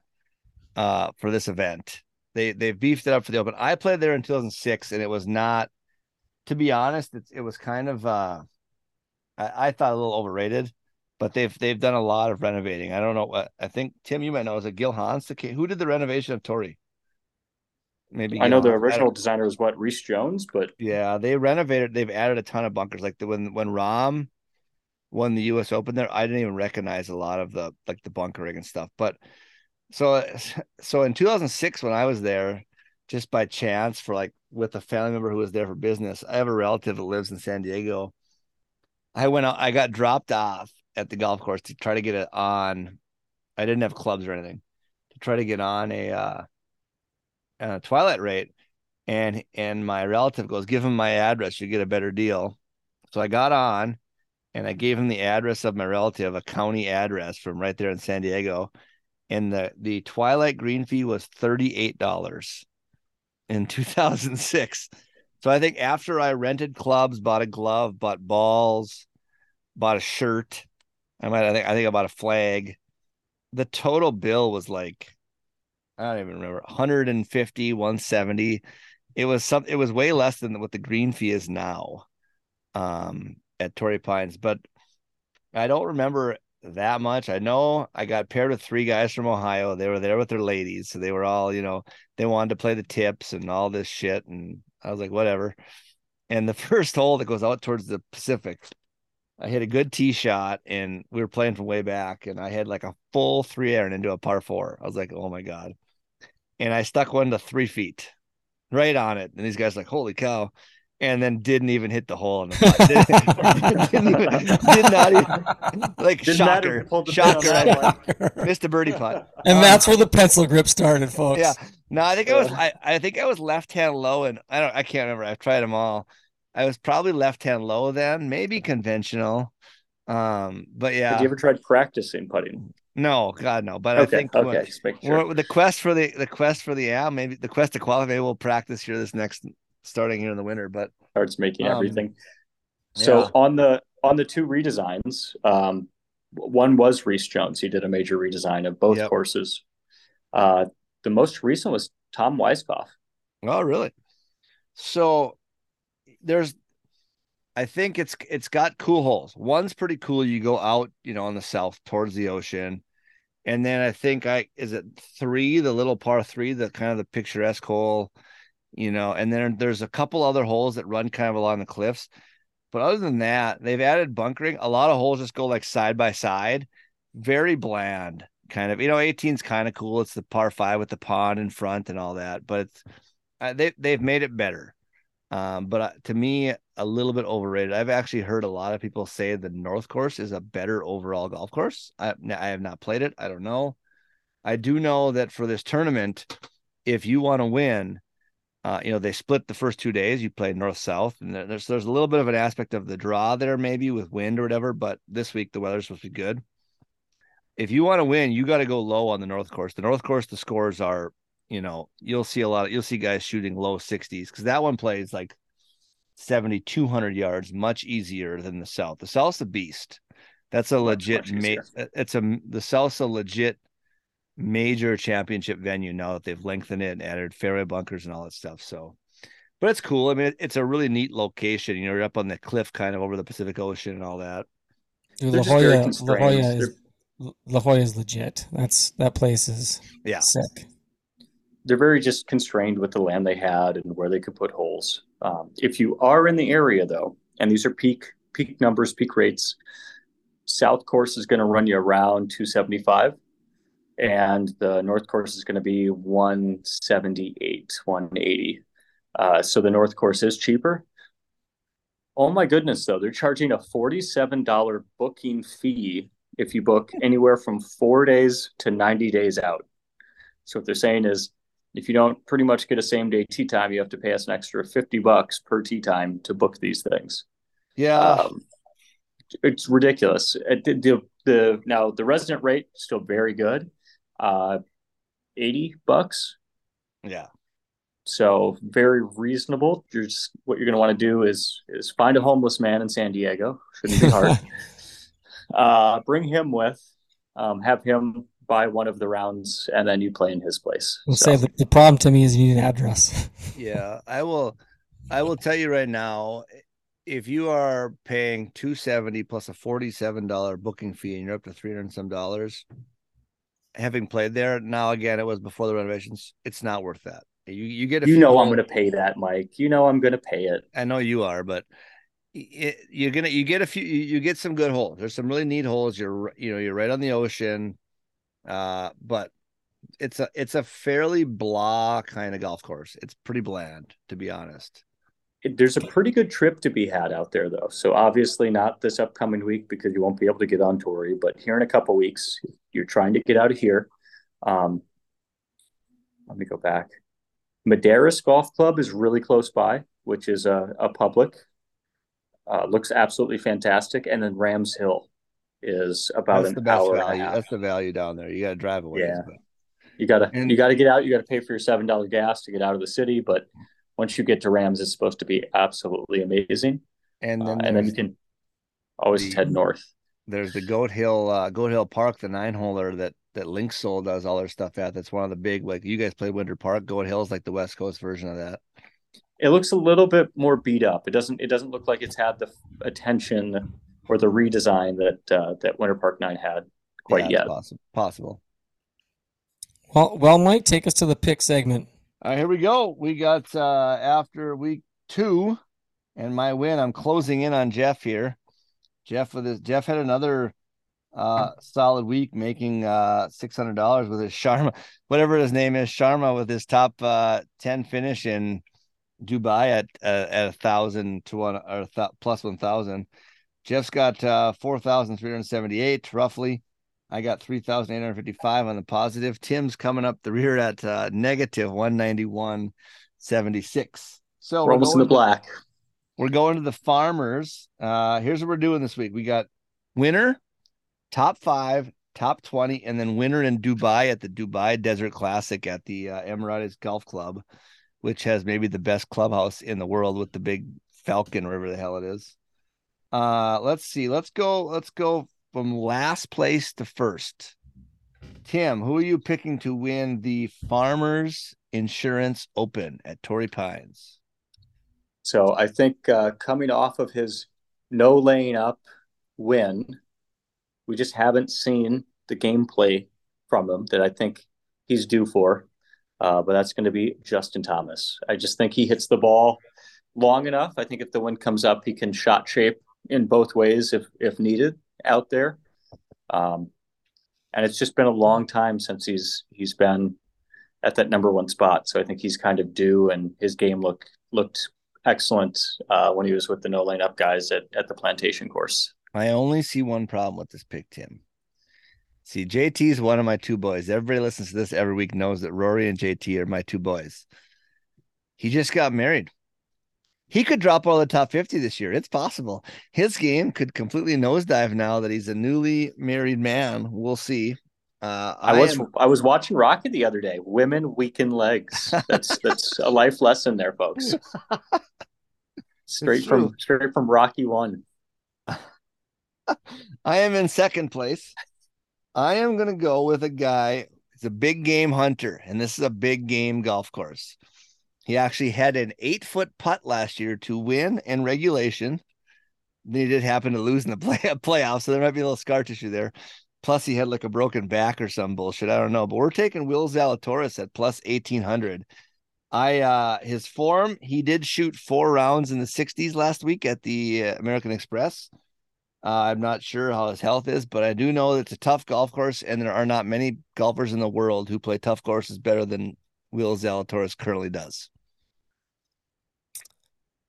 uh, for this event. They they've beefed it up for the open. I played there in 2006 and it was not to be honest, it, it was kind of uh, I, I, thought a little overrated, but they've they've done a lot of renovating. I don't know what I think Tim you might know is it Gil Hanse who did the renovation of Torrey? Maybe I know the original designer was what Rees Jones, but yeah, they renovated. They've added a ton of bunkers. Like the, when when Rahm won the U.S. Open there, I didn't even recognize a lot of the like the bunkering and stuff. But so so in 2006 when I was there, just by chance for like with a family member who was there for business, I have a relative that lives in San Diego. I went out, I got dropped off at the golf course to try to get it on. I didn't have clubs or anything to try to get on a uh, a twilight rate. And and my relative goes, give him my address, you get a better deal. So I got on and I gave him the address of my relative, a county address from right there in San Diego. And the, the Twilight green fee was $38 in 2006. So I think after I rented clubs, bought a glove, bought balls, bought a shirt, I might I think I think I bought a flag. The total bill was like I don't even remember 150, 170. It was some it was way less than what the green fee is now. Um at Torrey Pines, but I don't remember that much. I know I got paired with three guys from Ohio. They were there with their ladies, so they were all, you know, they wanted to play the tips and all this shit, and I was like, whatever. And the first hole that goes out towards the Pacific, I hit a good tee shot, and we were playing from way back, and I had like a full three iron into a par four. I was like, oh my god, and I stuck one to three feet, right on it, and these guys like, holy cow and then didn't even hit the hole in the putt. didn't, even, did not even like did shocker, shocker, missed a birdie putt. And um, that's where the pencil grip started, folks. Yeah, no, I think I was I, I think I was left hand low, and I don't I can't remember. I've tried them all. I was probably left hand low then, maybe conventional. Um, but yeah. Have you ever tried practicing putting? No, God, no. But okay, I think okay, sure. the quest for the the quest for the yeah, maybe the quest to qualify. We'll practice here this next starting here in the winter, but starts making um, everything. So yeah. on the on the two redesigns, um, one was Rees Jones. He did a major redesign of both yep. courses. Uh, the most recent was Tom Weiskopf. Oh, really? So there's, I think it's it's got cool holes. One's pretty cool. You go out, you know, on the south towards the ocean, and then I think I is it three, the little par three, the kind of the picturesque hole you know, and then there's a couple other holes that run kind of along the cliffs. But other than that, they've added bunkering. A lot of holes just go like side by side, very bland, kind of. You know, 18's kind of cool. It's the par five with the pond in front and all that, but uh, they they've made it better. Um, but uh, to me, a little bit overrated. I've actually heard a lot of people say the North Course is a better overall golf course. I, I have not played it. I don't know. I do know that for this tournament, if you want to win, uh, you know, they split the first two days. You play north south, and there's there's a little bit of an aspect of the draw there, maybe with wind or whatever. But this week the weather's supposed to be good. If you want to win, you got to go low on the north course. The north course, the scores are, you know, you'll see a lot. Of, you'll see guys shooting low 60s because that one plays like 7,200 yards, much easier than the south. The south's a beast. That's a legit. Ma- it's a the south's a legit major championship venue now that they've lengthened it and added fairway bunkers and all that stuff. So, but it's cool. I mean, it's a really neat location. You know, you're up on the cliff kind of over the Pacific Ocean and all that. Dude, La Jolla, La Jolla is La Jolla is legit. That's that place is yeah sick. They're very just constrained with the land they had and where they could put holes. Um, if you are in the area though, and these are peak peak numbers, peak rates, South Course is going to run you around 275 and the north course is going to be 178 180 uh, so the north course is cheaper. Oh my goodness though they're charging a $47 booking fee if you book anywhere from four days to 90 days out. So what they're saying is if you don't pretty much get a same day tee time you have to pay us an extra 50 bucks per tee time to book these things. Yeah. Um, it's ridiculous. The, the, the now the resident rate still very good uh, 80 bucks. Yeah. So very reasonable. You're just what you're going to want to do is is find a homeless man in San Diego. Shouldn't be hard. uh, bring him with. Um, have him buy one of the rounds, and then you play in his place. I'll so. say the, the problem to me is you need an address. yeah, I will. I will tell you right now, if you are paying two seventy plus a forty seven dollar booking fee, and you're up to three hundred some dollars, having played there now again it was before the renovations it's not worth that. You you get you know i'm going to pay that mike. You know i'm going to pay it. I know you are but it, you're gonna you get a few you get some good holes. There's some really neat holes. You're you know you're right on the ocean. Uh but it's a it's a fairly blah kind of golf course. It's pretty bland to be honest there's a pretty good trip to be had out there though. So obviously not this upcoming week because you won't be able to get on Torrey but here in a couple weeks you're trying to get out of here. Um, let me go back. Maderas golf club is really close by which is a, a public uh, looks absolutely fantastic. And then rams hill is about that's an hour value. that's the value down there. You got to drive away yeah you gotta and, you gotta get out. You gotta pay for your seven dollar gas to get out of the city but once you get to Rams, it's supposed to be absolutely amazing. And then, uh, and then you can always the, head north. There's the Goat Hill, uh, Goat Hill Park, the nine holer that that Linksoul does all their stuff at. That's one of the big like you guys play Winter Park. Goat Hill is like the West Coast version of that. It looks a little bit more beat up. It doesn't. It doesn't look like it's had the attention or the redesign that uh, that Winter Park Nine had quite yeah, yet. Possible. Possible. Well, well, Mike, take us to the pick segment. All right, here we go. We got uh after week two and my win. I'm closing in on Jeff here. Jeff with his Jeff had another uh solid week making uh six hundred dollars with his Sharma, whatever his name is, Sharma with his top uh 10 finish in Dubai at uh, at a thousand to one or th- plus one thousand. Jeff's got uh four thousand three hundred seventy eight roughly. I got 3,855 on the positive. Tim's coming up the rear at uh, negative 191.76. So we're, we're almost in the black. we're going to the farmers. Uh, here's what we're doing this week. We got winner, top five, top 20, and then winner in Dubai at the Dubai Desert Classic at the uh, Emirates Golf Club, which has maybe the best clubhouse in the world with the big Falcon, wherever the hell it is. Uh, let's see. Let's go. Let's go from last place to first. Tim, who are you picking to win the Farmers Insurance Open at Torrey Pines? So I think uh, coming off of his no laying up win, we just haven't seen the gameplay from him that I think he's due for. Uh, but that's going to be Justin Thomas. I just think he hits the ball long enough. I think if the wind comes up, he can shot shape in both ways if if needed out there. Um, and it's just been a long time since he's he's been at that number one spot. So I think he's kind of due, and his game look looked excellent uh, when he was with the No Laying Up guys at, at the plantation course. I only see one problem with this pick, Tim. See, JT is one of my two boys. Everybody listens to this every week knows that Rory and JT are my two boys. He just got married. He could drop all the top 50 this year. It's possible. His game could completely nosedive now that he's a newly married man. We'll see. Uh, I, I was am... I was watching Rocky the other day. Women weaken legs. That's that's a life lesson there, folks. Straight from straight from Rocky one. I am in second place. I am going to go with a guy. He's a big game hunter, and this is a big game golf course. He actually had an eight foot putt last year to win in regulation. Then he did happen to lose in the play playoffs, so there might be a little scar tissue there. Plus, he had like a broken back or some bullshit. I don't know, but we're taking Will Zalatoris at plus eighteen hundred. I uh his form, he did shoot four rounds in the 60s last week at the uh, American Express. Uh, I'm not sure how his health is, but I do know that it's a tough golf course, and there are not many golfers in the world who play tough courses better than Will Zalatoris currently does.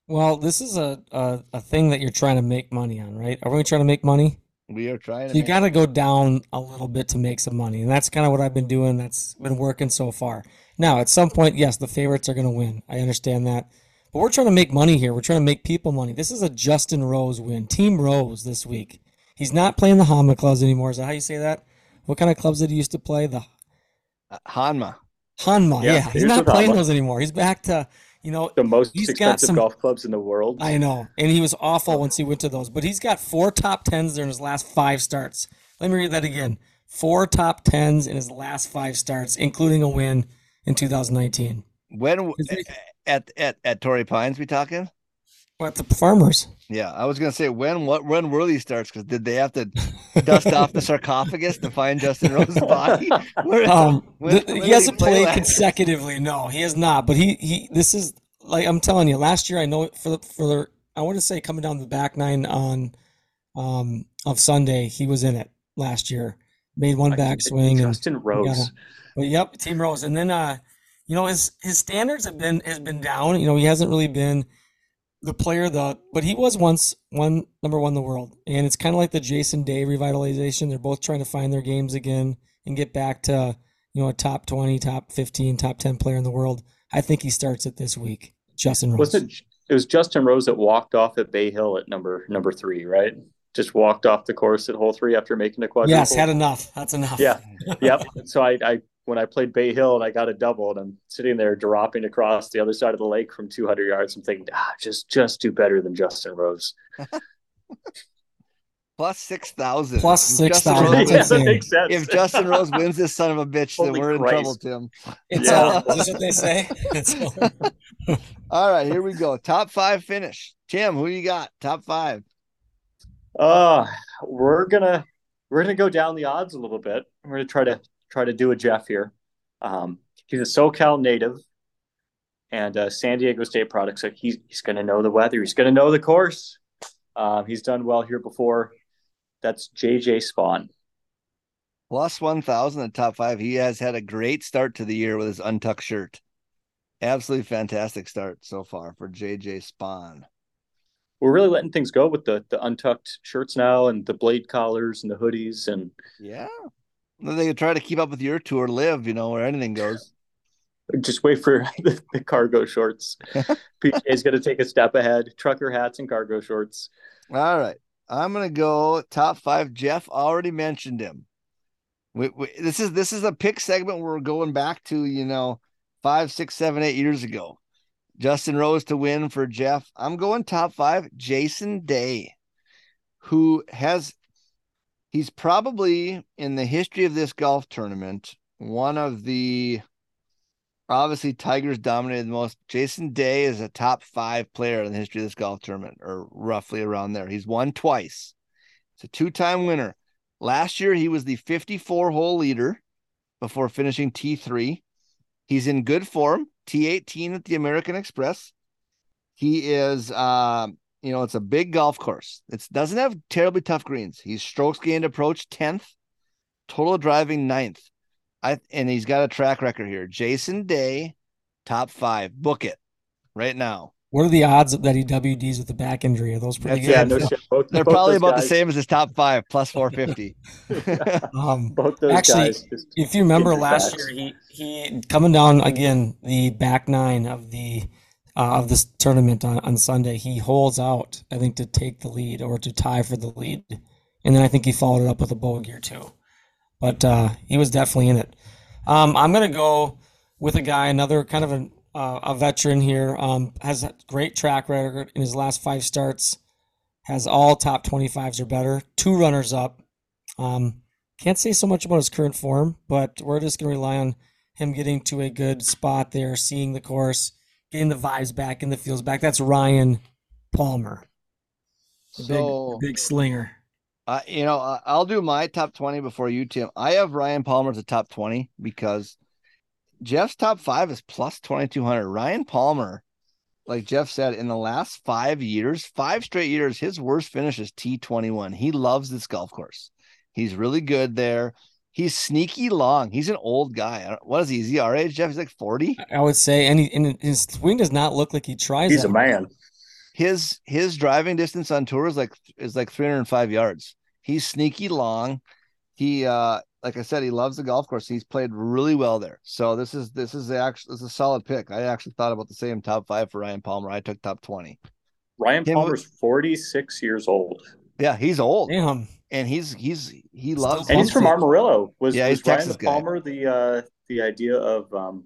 Well, this is a, a, a thing that you're trying to make money on, right? Are we trying to make money? We are trying. So you got to go down a little bit to make some money, and that's kind of what I've been doing. That's been working so far. Now, at some point, yes, the favorites are going to win. I understand that. But we're trying to make money here. We're trying to make people money. This is a Justin Rose win. Team Rose this week. He's not playing the Honma clubs anymore. Is that how you say that? What kind of clubs did he used to play? The uh, Honma. Honma. Yeah, yeah. he's not playing Honma. those anymore. He's back to you know the most expensive some, golf clubs in the world. I know, and he was awful once he went to those. But he's got four top tens there in his last five starts. Let me read that again. Four top tens in his last five starts, including a win in 2019. When at at at Torrey Pines we talking? What the farmers? Yeah, I was gonna say when what when were these starts? Because did they have to dust off the sarcophagus to find Justin Rose's body? Where, um, when, the, when he hasn't play played last? consecutively. No, he has not. But he he this is like I'm telling you. Last year, I know for for the, I want to say coming down the back nine on um of Sunday, he was in it last year. Made one backswing. Justin and, Rose. But yep, Team Rose, and then uh you know his his standards have been has been down. You know he hasn't really been the player the but he was once one number one in the world, and it's kind of like the Jason Day revitalization. They're both trying to find their games again and get back to you know a top twenty, top fifteen, top ten player in the world. I think he starts it this week. Justin Rose. Was it? It was Justin Rose that walked off at Bay Hill at number number three, right? Just walked off the course at hole three after making a quadruple. Yes, had enough. That's enough. Yeah, yep. So I, I when I played Bay Hill and I got a double and I'm sitting there dropping across the other side of the lake from 200 yards. I'm thinking, ah, just just do better than Justin Rose. Plus six thousand. Plus six thousand. Yeah, if Justin Rose wins this son of a bitch, then we're Christ. in trouble, Tim. It's yeah. all. Is what they say. all right, here we go. Top five finish. Tim, who you got? Top five. Uh we're gonna we're gonna go down the odds a little bit. We're gonna try to try to do a Jeff here. Um, he's a SoCal native and San Diego State product, so he's he's going to know the weather. He's going to know the course. Um, he's done well here before. That's JJ Spaun. Plus 1,000 in the top five. He has had a great start to the year with his untucked shirt. Absolutely fantastic start so far for JJ Spaun. We're really letting things go with the the untucked shirts now and the blade collars and the hoodies and yeah, they could try to keep up with your tour, live, you know, where anything goes. Just wait for the, the cargo shorts. PJ's going to take a step ahead. Trucker hats and cargo shorts. All right. I'm going to go top five. Jeff already mentioned him. We, we, this is this is a pick segment where we're going back to you know five, six, seven, eight years ago. Justin Rose to win for Jeff. I'm going top five. Jason Day, who has he's probably in the history of this golf tournament one of the obviously Tigers dominated the most. Jason Day is a top five player in the history of this golf tournament, or roughly around there. He's won twice. It's a two-time winner. Last year he was the 54 hole leader before finishing T3. He's in good form. T18 at the American Express. He is uh, you know, it's a big golf course. It doesn't have terribly tough greens. He's strokes gained approach 10th, total driving 9th. I and he's got a track record here. Jason Day, top five. Book it right now. What are the odds that he WDs with the back injury? Are those pretty That's good? Yeah, no shit. Both, They're both probably those about the same as his top five, plus 450. Um, Both those Actually, guys. If you remember last backs. year, he he coming down again the back nine of the uh, of this tournament on, on Sunday. He holds out, I think, to take the lead or to tie for the lead, and then I think he followed it up with a bogey or two. But uh, he was definitely in it. Um, I'm gonna go with a guy, another kind of an, uh, a veteran here. Um, has a great track record in his last five starts. Has all top 25s or better. Two runners up. Um, can't say so much about his current form, but we're just going to rely on him getting to a good spot there, seeing the course, getting the vibes back and the feels back. That's Ryan Palmer, the So, big, big slinger. uh, you know, I- I'll do my top 20 before you, Tim. I have Ryan Palmer a top 20 because Jeff's top five is plus 2200. Ryan Palmer, like Jeff said, in the last five years, five straight years, his worst finish is T21. He loves this golf course. He's really good there. He's sneaky long. He's an old guy. What is he? Is he our age, Jeff? He's like 40. I would say, and, he, and his swing does not look like he tries. he's that a hard. man. his his driving distance on tour is like is like 305 yards. He's sneaky long. He uh like I said, he loves the golf course. He's played really well there. So this is this is actually this is a solid pick. I actually thought about the same top five for Ryan Palmer. I took top 20. Ryan Tim, Palmer's 46 years old. Yeah, he's old Damn. And he's he's he loves And he's from. Amarillo. Was, Yeah, was he's Ryan Texas guy. Palmer the uh, the idea of um,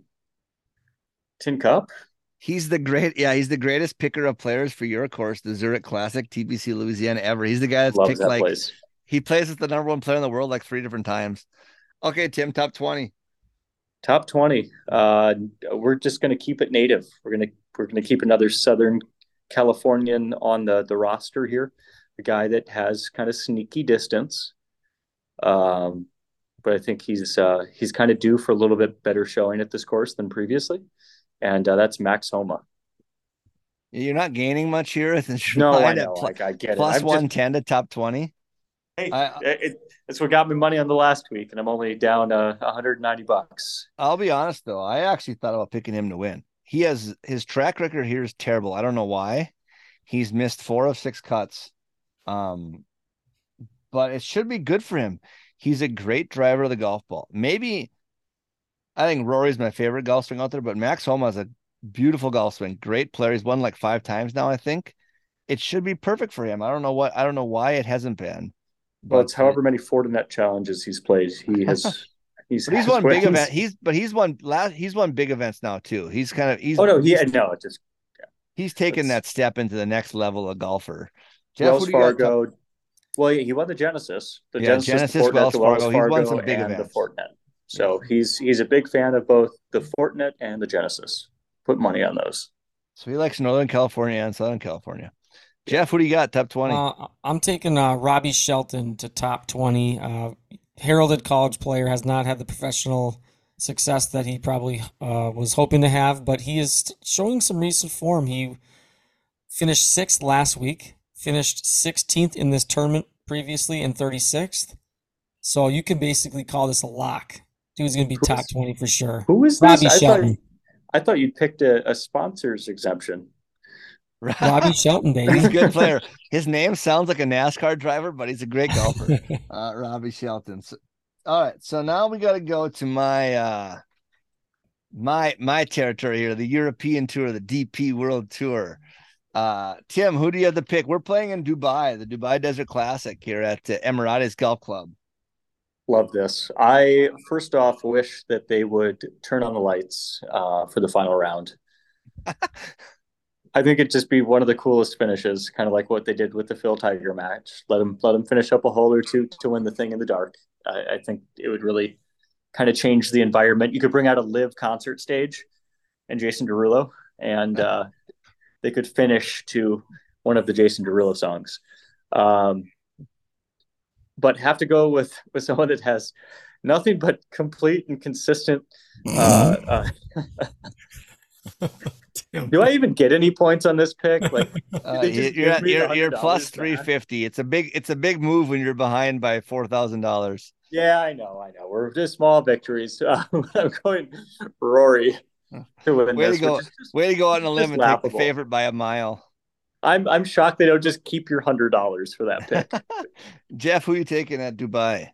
Tin Cup? He's the great yeah, he's the greatest picker of players for your course, the Zurich Classic, TPC Louisiana ever. He's the guy that's Loves picked that like place. he plays as the number one player in the world like three different times. Okay, Tim, top 20. Top 20. Uh, we're just going to keep it native. We're going to we're going to keep another Southern Californian on the the roster here. A guy that has kind of sneaky distance. Um, but I think he's uh, he's kind of due for a little bit better showing at this course than previously, and uh, that's Max Homa. You're not gaining much here. No, I right know, pl- like I get plus it. I'm just- 110 to top 20. Hey, I- it, it's what got me money on the last week, and I'm only down uh, 190 bucks. I'll be honest though, I actually thought about picking him to win. He has his track record here is terrible. I don't know why. He's missed four of six cuts. Um, but it should be good for him. He's a great driver of the golf ball. Maybe I think Rory's my favorite golf swing out there, but Max Homa is a beautiful golf swing. Great player. He's won like five times now, I think. It should be perfect for him. I don't know what I don't know why it hasn't been. Well, it's But- however many Fortinet challenges he's played. He has. He's, he's won big wins. event. He's but he's won last. He's won big events now too. He's kind of he's Oh no, yeah, no, it just he's taken That's- that step into the next level of golfer. Jeff, Wells who do you got Fargo. Well, he won the Genesis, the Yeah, Genesis, Genesis, the Fortinet, Wells the Wells Fargo. He's won some big and events. the Fortinet. So he's he's a big fan of both the Fortinet and the Genesis. Put money on those. So he likes Northern California and Southern California. Jeff, what do you got top twenty? Uh, I'm taking uh, Robbie Shelton to top 20. Uh, heralded college player has not had the professional success that he probably uh, was hoping to have, but he is showing some recent form. He finished sixth last week, finished 16th in this tournament previously, and 36th. So you can basically call this a lock. Dude's going to be Who top 20 for sure. Who is this? Robbie I thought, I thought you picked a, a sponsor's exemption. Robbie Shelton, he's a baby. good player. His name sounds like a NASCAR driver, but he's a great golfer. uh, Robbie Shelton. So, all right, so now we got to go to my uh my my territory here, the European Tour, the DP World Tour. Uh, Tim, who do you have to pick? We're playing in Dubai, the Dubai Desert Classic here at uh, Emirates Golf Club. Love this. I first off wish that they would turn on the lights uh, for the final round. I think it'd just be one of the coolest finishes, kind of like what they did with the Phil Tiger match. Let them let them finish up a hole or two to win the thing in the dark. I, I think it would really kind of change the environment. You could bring out a live concert stage and Jason Derulo, and uh, they could finish to one of the Jason Derulo songs. Um, but have to go with with someone that has nothing but complete and consistent. Uh, uh, do I even get any points on this pick? Like, Uh, they just you're give you're, you're $100 plus back? three fifty. It's a big it's a big move when you're behind by four thousand dollars. yeah, I know, I know. We're just small victories. Uh, I'm going Rory. to win Way this. to go! just- Way to go out on a just limb and take the laughable. favorite by a mile. I'm I'm shocked they don't just keep your hundred dollars for that pick. Jeff, who are you taking at Dubai?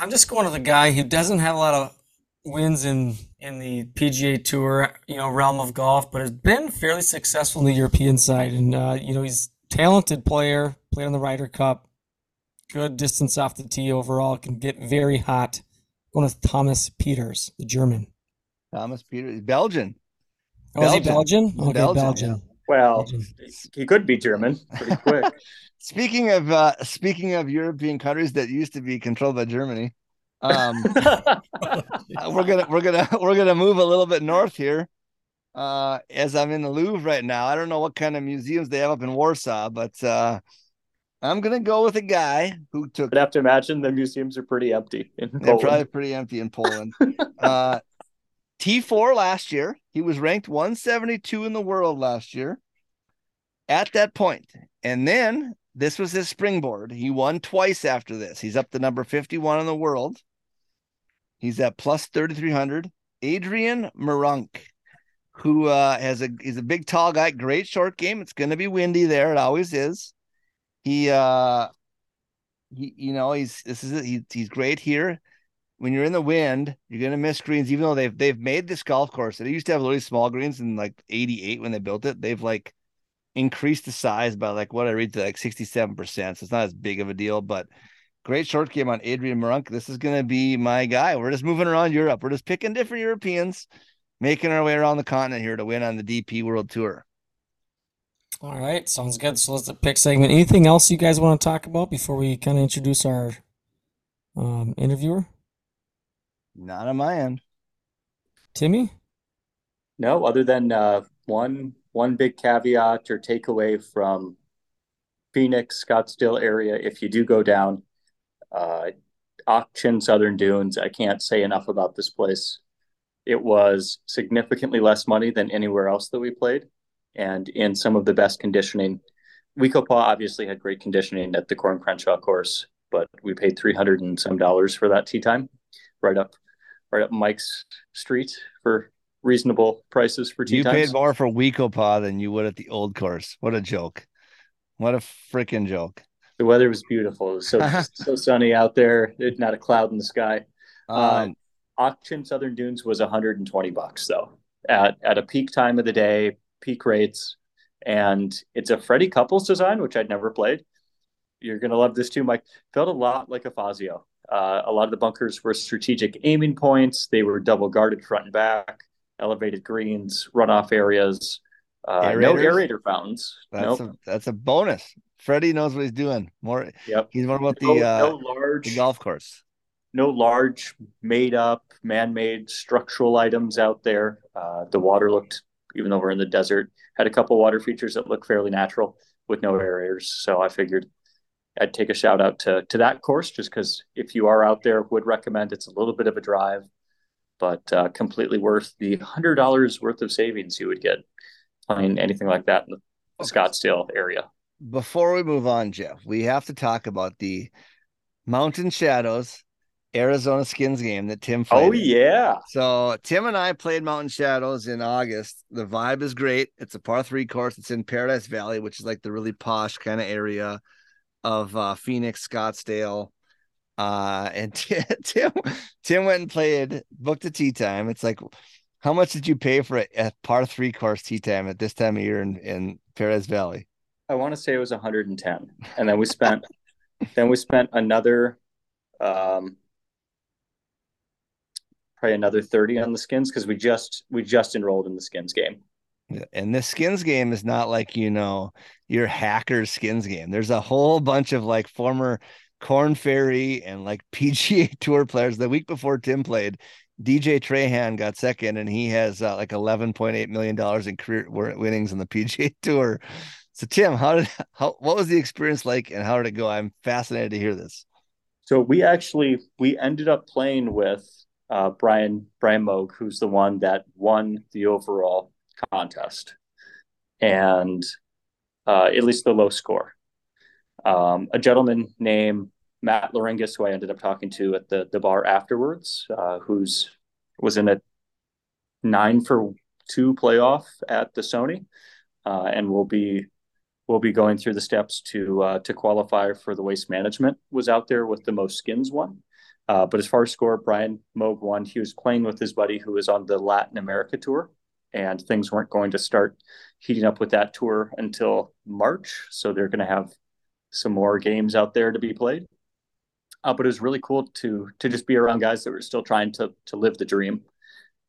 I'm just going with the guy who doesn't have a lot of wins in in the PGA Tour, you know, realm of golf, but has been fairly successful in the European side. And uh, you know, he's a talented player, played on the Ryder Cup, good distance off the tee overall, can get very hot. Going with Thomas Pieters, the German. Thomas Peter, Belgian. Oh, is he Belgian? Belgian. Okay, Belgian, Belgian. well, Belgian. he could be German pretty quick. Speaking of uh speaking of European countries that used to be controlled by Germany, um we're gonna we're gonna we're gonna move a little bit north here. Uh as I'm in the Louvre right now. I don't know what kind of museums they have up in Warsaw, but uh I'm gonna go with a guy who took I'd have to imagine the museums are pretty empty in they're Poland. probably pretty empty in Poland. uh T4 last year, he was ranked 172 in the world last year at that point. And then this was his springboard. He won twice after this. He's up to number 51 in the world. He's at plus 3,300. Adrian Meronk, who uh, has a he's a big tall guy, great short game. It's going to be windy there. It always is. He uh he you know he's this is it. He, he's great here. When you're in the wind, you're gonna miss greens, even though they've they've made this golf course. They used to have really small greens in like 88 when they built it. They've like increased the size by like what I read to like 67%. So it's not as big of a deal, but great short game on Adrian Meronk. This is gonna be my guy. We're just moving around Europe. We're just picking different Europeans, making our way around the continent here to win on the DP World Tour. All right, sounds good. So let's pick segment. Anything else you guys want to talk about before we kind of introduce our um, interviewer, Not on my end. Timmy? No, other than uh, one one big caveat or takeaway from Phoenix, Scottsdale area, if you do go down, uh, Ak-Chin Southern Dunes, I can't say enough about this place. It was significantly less money than anywhere else that we played, and in some of the best conditioning. We-Ko-Pa obviously had great conditioning at the Coore Crenshaw course, but we paid three hundred and some dollars for that tea time, right up, right up Mike's Street for reasonable prices for tea You times. paid more for We-Ko-Pa than you would at the old course. What a joke. What a freaking joke. The weather was beautiful. It was so so sunny out there. There's not a cloud in the sky. Uh, Um, Ak-Chin Southern Dunes was 120 bucks though, at at a peak time of the day, peak rates, and it's a Freddie Couples design, which I'd never played. You're gonna love this too, Mike. Felt a lot like a Fazio. Uh, a lot of the bunkers were strategic aiming points. They were double guarded front and back, elevated greens, runoff areas. Uh, no aerator fountains. that's nope. a that's a bonus. Freddie knows what he's doing. More Yep. he's more about the No, uh no large the golf course. no large made up man-made structural items out there uh, the water looked even though we're in the desert had a couple water features that look fairly natural with no aerators so i figured i'd take a shout out to to that course just because if you are out there would recommend it's a little bit of a drive but uh, completely worth the hundred dollars worth of savings you would get playing anything like that in the scottsdale area Before we move on, Jeff, we have to talk about the Mountain Shadows Arizona Skins game that Tim played. oh yeah So Tim and I played Mountain Shadows in August. The vibe is great. It's a par three course. It's in Paradise Valley, which is like the really posh kind of area of uh, Phoenix, Scottsdale. Uh, and Tim, Tim, Tim went and played, booked a tea time. It's like, how much did you pay for a, a par three course tea time at this time of year in, in Paradise Valley? I want to say it was 110, and then we spent, then we spent another, um, probably another 30 on the skins because we just we just enrolled in the skins game. And the skins game is not like, you know, your hackers skins game. There's a whole bunch of like former Korn Ferry and like PGA Tour players. The week before Tim played, DJ Trahan got second and he has uh, like $11.8 million in career winnings on the PGA Tour. So, Tim, how did, how, what was the experience like and how did it go? I'm fascinated to hear this. So we actually we ended up playing with uh, Brian Brian Moog, who's the one that won the overall contest, and uh, at least the low score. Um, a gentleman named Matt Loringus, who I ended up talking to at the the bar afterwards, uh, who's was in a nine for two playoff at the Sony, uh, and we'll be we'll be going through the steps to uh, to qualify for the waste management. Was out there with the most skins one, uh, but as far as score, Brian Moog won. He was playing with his buddy who was on the Latin America tour, and things weren't going to start heating up with that tour until March. So they're going to have some more games out there to be played. Uh, but it was really cool to to just be around guys that were still trying to to live the dream.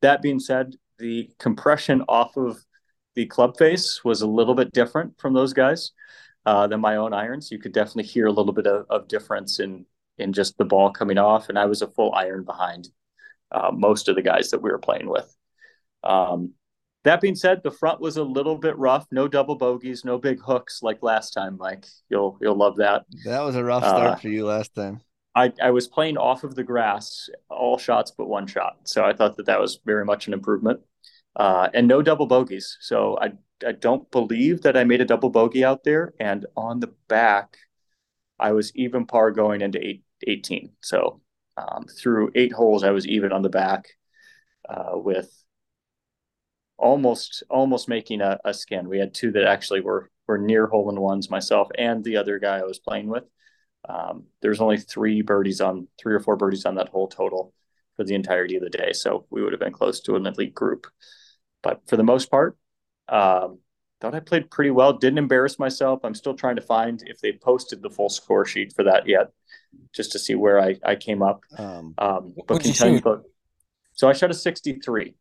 That being said, the compression off of the club face was a little bit different from those guys uh, than my own irons. You could definitely hear a little bit of, of, difference in in just the ball coming off, and I was a full iron behind uh, most of the guys that we were playing with. Um, that being said, the front was a little bit rough. No double bogeys, no big hooks like last time, Mike. You'll you'll love that. That was a rough start uh, for you last time. I, I was playing off of the grass, all shots but one shot. So I thought that that was very much an improvement. Uh, and no double bogeys. So I I don't believe that I made a double bogey out there. And on the back, I was even par going into eight, 18. So um, through eight holes, I was even on the back uh, with almost almost making a, a skin. We had two that actually were were near hole in ones, myself and the other guy I was playing with. Um, there's only three birdies on three or four birdies on that whole total for the entirety of the day. So we would have been close to an elite group. But for the most part, um, thought I played pretty well. Didn't embarrass myself. I'm still trying to find if they posted the full score sheet for that yet, just to see where I, I came up. Um, um, but tell you, so I shot a 63.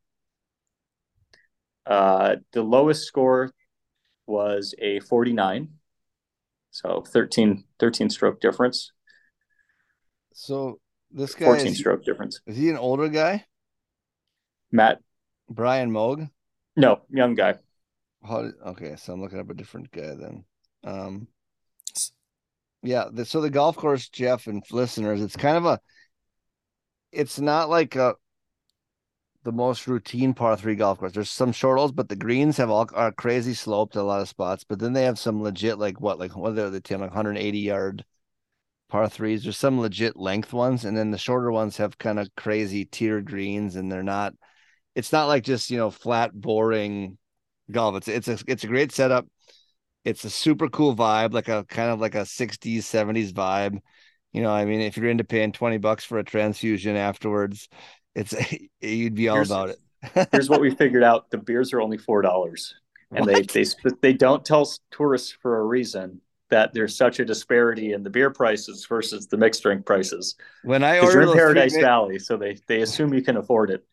Uh, the lowest score was a 49. So 13, 13 stroke difference. So this guy 14 is, stroke difference. Is he an older guy? Matt Brian Moog? No, young guy. How, okay, so I'm looking up a different guy then. Um yeah, the, so the golf course, Jeff and listeners, it's kind of a it's not like a the most routine par three golf course. There's some short holes, but the greens have all are crazy sloped a lot of spots. But then they have some legit like what like what are the team like 180 yard par threes. There's some legit length ones, and then the shorter ones have kind of crazy tier greens, and they're not. It's not like just you know flat boring golf. It's it's a it's a great setup. It's a super cool vibe, like a kind of like a 60s 70s vibe. You know, I mean, if you're into paying 20 bucks for a transfusion afterwards, it's you'd be all here's, about it. here's what we figured out: the beers are only four dollars, and they they they don't tell tourists for a reason that there's such a disparity in the beer prices versus the mixed drink prices. When I ordered you're in Paradise mi- Valley, so they they assume you can afford it.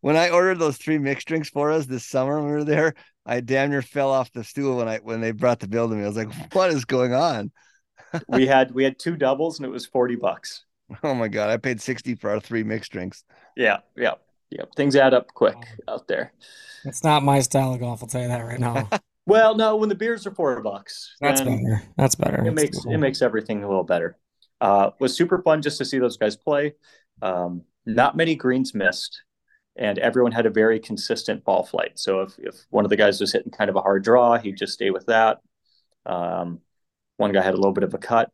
When I ordered those three mixed drinks for us this summer when we were there, I damn near fell off the stool when I when they brought the bill to me. I was like, "What is going on?" we had we had two doubles and it was forty bucks. Oh my god, I paid sixty for our three mixed drinks. Yeah, yeah, yeah. Things add up quick out there. It's not my style of golf. I'll tell you that right now. well, no, when the beers are four bucks, that's better. That's better. It that's makes cool. it makes everything a little better. Uh, was super fun just to see those guys play. Um, not many greens missed, and everyone had a very consistent ball flight. So if if one of the guys was hitting kind of a hard draw, he'd just stay with that. Um, one guy had a little bit of a cut.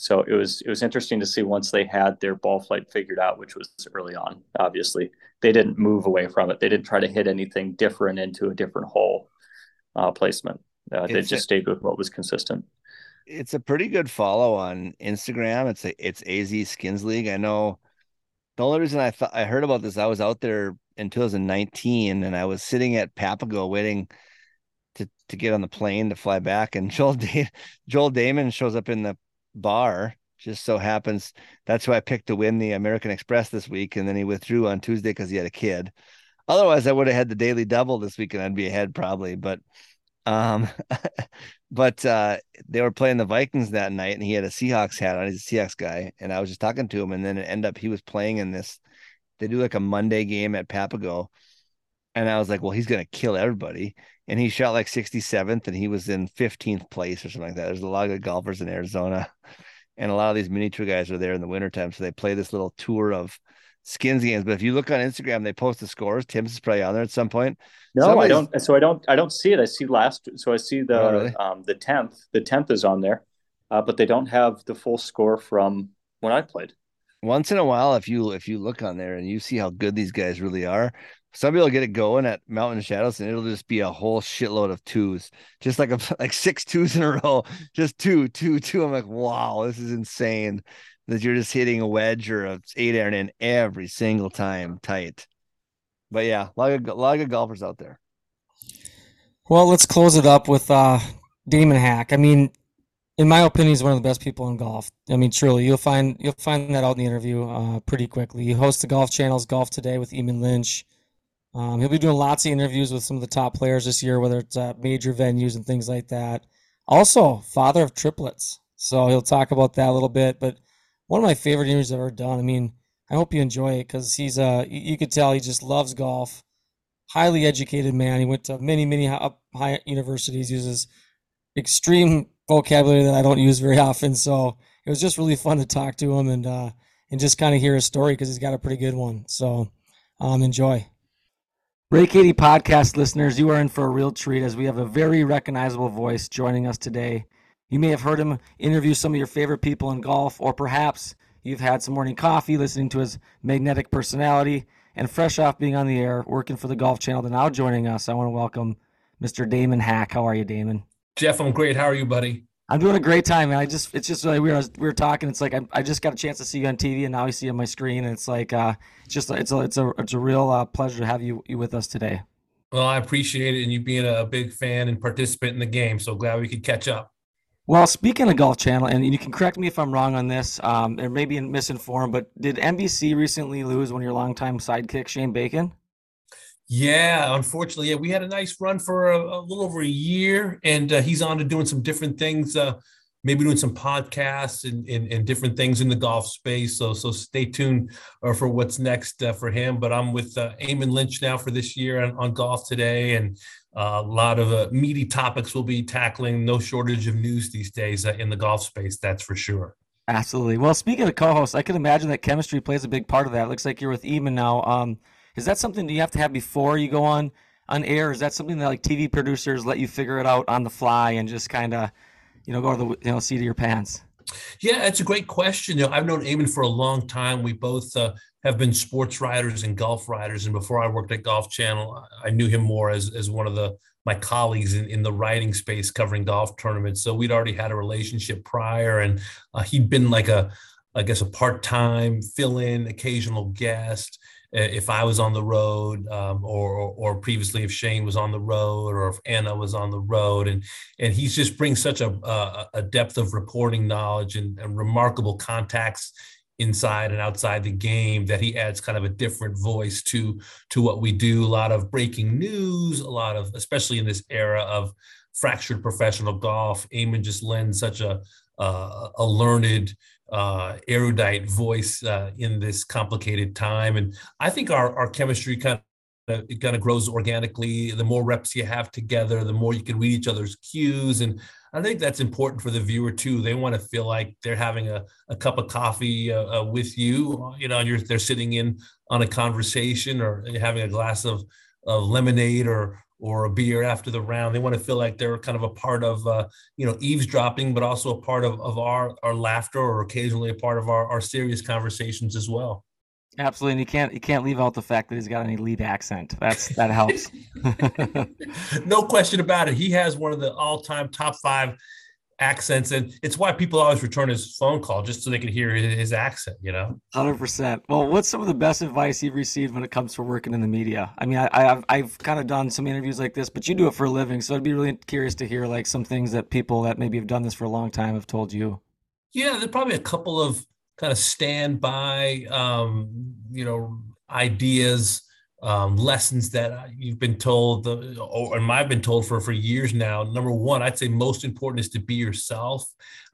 So it was it was interesting to see once they had their ball flight figured out, which was early on. Obviously, they didn't move away from it. They didn't try to hit anything different into a different hole uh, placement. Uh, they just a, stayed with what was consistent. It's a pretty good follow on Instagram. It's a it's AZ Skins League. I know. The only reason I thought I heard about this, I was out there in 2019, and I was sitting at Papago waiting to to get on the plane to fly back, and Joel da- Joel Dahmen shows up in the bar just so happens that's who I picked to win the American Express this week, and then he withdrew on Tuesday because he had a kid. Otherwise, I would have had the daily double this week, and I'd be ahead probably. But, um, but uh, they were playing the Vikings that night, and he had a Seahawks hat on. He's a Seahawks guy, and I was just talking to him, and then it ended up he was playing in this. They do like a Monday game at Papago, and I was like, well, he's gonna kill everybody and he shot like 67th and he was in 15th place or something like that. There's a lot of golfers in Arizona. And a lot of these mini tour guys are there in the wintertime. So they play this little tour of skins games. But if you look on Instagram, they post the scores. Tim's is probably on there at some point. No, Somebody's... I don't. So I don't. I don't see it. I see last. So I see the oh, really? um, the tenth. The tenth is on there, uh, but they don't have the full score from when I played. once in a while, if you if you look on there and you see how good these guys really are, some people get it going at Mountain Shadows, and it'll just be a whole shitload of twos, just like a like six twos in a row, just two, two, two. I'm like, wow, this is insane that you're just hitting a wedge or a eight iron in every single time tight. But yeah, a lot of a lot of good golfers out there. Well, let's close it up with uh, Damon Hack. I mean, in my opinion, he's one of the best people in golf. I mean, truly, you'll find you'll find that out in the interview uh, pretty quickly. He hosts the Golf Channel's Golf Today with Eamon Lynch. Um, he'll be doing lots of interviews with some of the top players this year, whether it's at major venues and things like that. Also, father of triplets, so he'll talk about that a little bit. But one of my favorite interviews I've ever done. I mean, I hope you enjoy it because he's uh you could tell he just loves golf. Highly educated man. He went to many many high universities. Uses extreme vocabulary that I don't use very often. So it was just really fun to talk to him and uh, and just kind of hear his story because he's got a pretty good one. So um, enjoy. Break80 podcast listeners, you are in for a real treat as we have a very recognizable voice joining us today. You may have heard him interview some of your favorite people in golf, or perhaps you've had some morning coffee listening to his magnetic personality. And fresh off being on the air, working for the Golf Channel, and now joining us, I want to welcome Mr. Damon Hack. How are you, Damon? Jeff, I'm great. How are you, buddy? I'm doing a great time, man. I just, it's just like we were, we were talking. It's like I, I just got a chance to see you on TV, and now I see you on my screen, and it's like, uh, it's just, it's a, it's a, it's a real uh, pleasure to have you, you with us today. Well, I appreciate it, and you being a big fan and participant in the game. So glad we could catch up. Well, speaking of Golf Channel, and you can correct me if I'm wrong on this, um, or maybe misinformed, but did NBC recently lose one of your longtime sidekicks, Shane Bacon? Yeah, unfortunately, yeah, we had a nice run for a, a little over a year, and uh, he's on to doing some different things. Uh, maybe doing some podcasts and, and, and, different things in the golf space. So so stay tuned uh, for what's next uh, for him. But I'm with uh, Eamon Lynch now for this year on, on golf today, and uh, a lot of uh, meaty topics we'll be tackling. No shortage of news these days uh, in the golf space, that's for sure. Absolutely. Well, speaking of co-hosts, I can imagine that chemistry plays a big part of that. It looks like you're with Eamon now. Um, is that something that you have to have before you go on on air? Is that something that like TV producers let you figure it out on the fly and just kind of, you know, go to the you know seat of your pants? Yeah, it's a great question. You know, I've known Eamon for a long time. We both uh, have been sports writers and golf writers, and before I worked at Golf Channel, I knew him more as as one of the my colleagues in, in the writing space covering golf tournaments. So we'd already had a relationship prior, and uh, he'd been like a, I guess, a part time fill in, occasional guest if I was on the road, um, or, or, or previously if Shane was on the road, or if Anna was on the road, and and he just brings such a a depth of reporting knowledge and, and remarkable contacts inside and outside the game that he adds kind of a different voice to to what we do. A lot of breaking news, a lot of especially in this era of fractured professional golf. Eamon just lends such a uh, a learned uh, erudite voice uh, in this complicated time. And I think our, our chemistry kind of it kind of grows organically. The more reps you have together, the more you can read each other's cues. And I think that's important for the viewer too. They want to feel like they're having a, a cup of coffee uh, uh with you. You know, you're they're sitting in on a conversation or having a glass of, of lemonade or or a beer after the round. They want to feel like they're kind of a part of, uh, you know, eavesdropping, but also a part of, of our, our laughter or occasionally a part of our, our serious conversations as well. Absolutely, and you can't you can't leave out the fact that he's got an elite accent. That's that helps. no question about it. He has one of the all time top five accents and it's why people always return his phone call just so they can hear his accent you know? 100% well what's some of the best advice you've received when it comes to working in the media? I mean I, have I've kind of done some interviews like this but you do it for a living so i'd be really curious to hear like some things that people that maybe have done this for a long time have told you. Yeah there's probably a couple of kind of standby um you know ideas um, lessons that you've been told, or, I've been told for for years now. Number one, I'd say most important is to be yourself.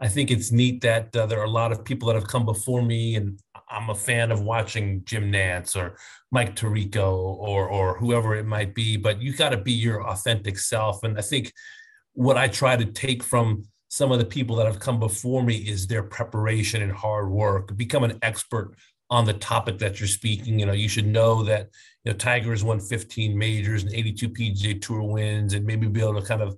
I think it's neat that uh, there are a lot of people that have come before me, and I'm a fan of watching Jim Nantz or Mike Tirico or or whoever it might be. But you got to be your authentic self, and I think what I try to take from some of the people that have come before me is their preparation and hard work. Become an expert on the topic that you're speaking. You know, you should know that you know Tiger has won 15 majors and 82 PGA Tour wins, and maybe be able to kind of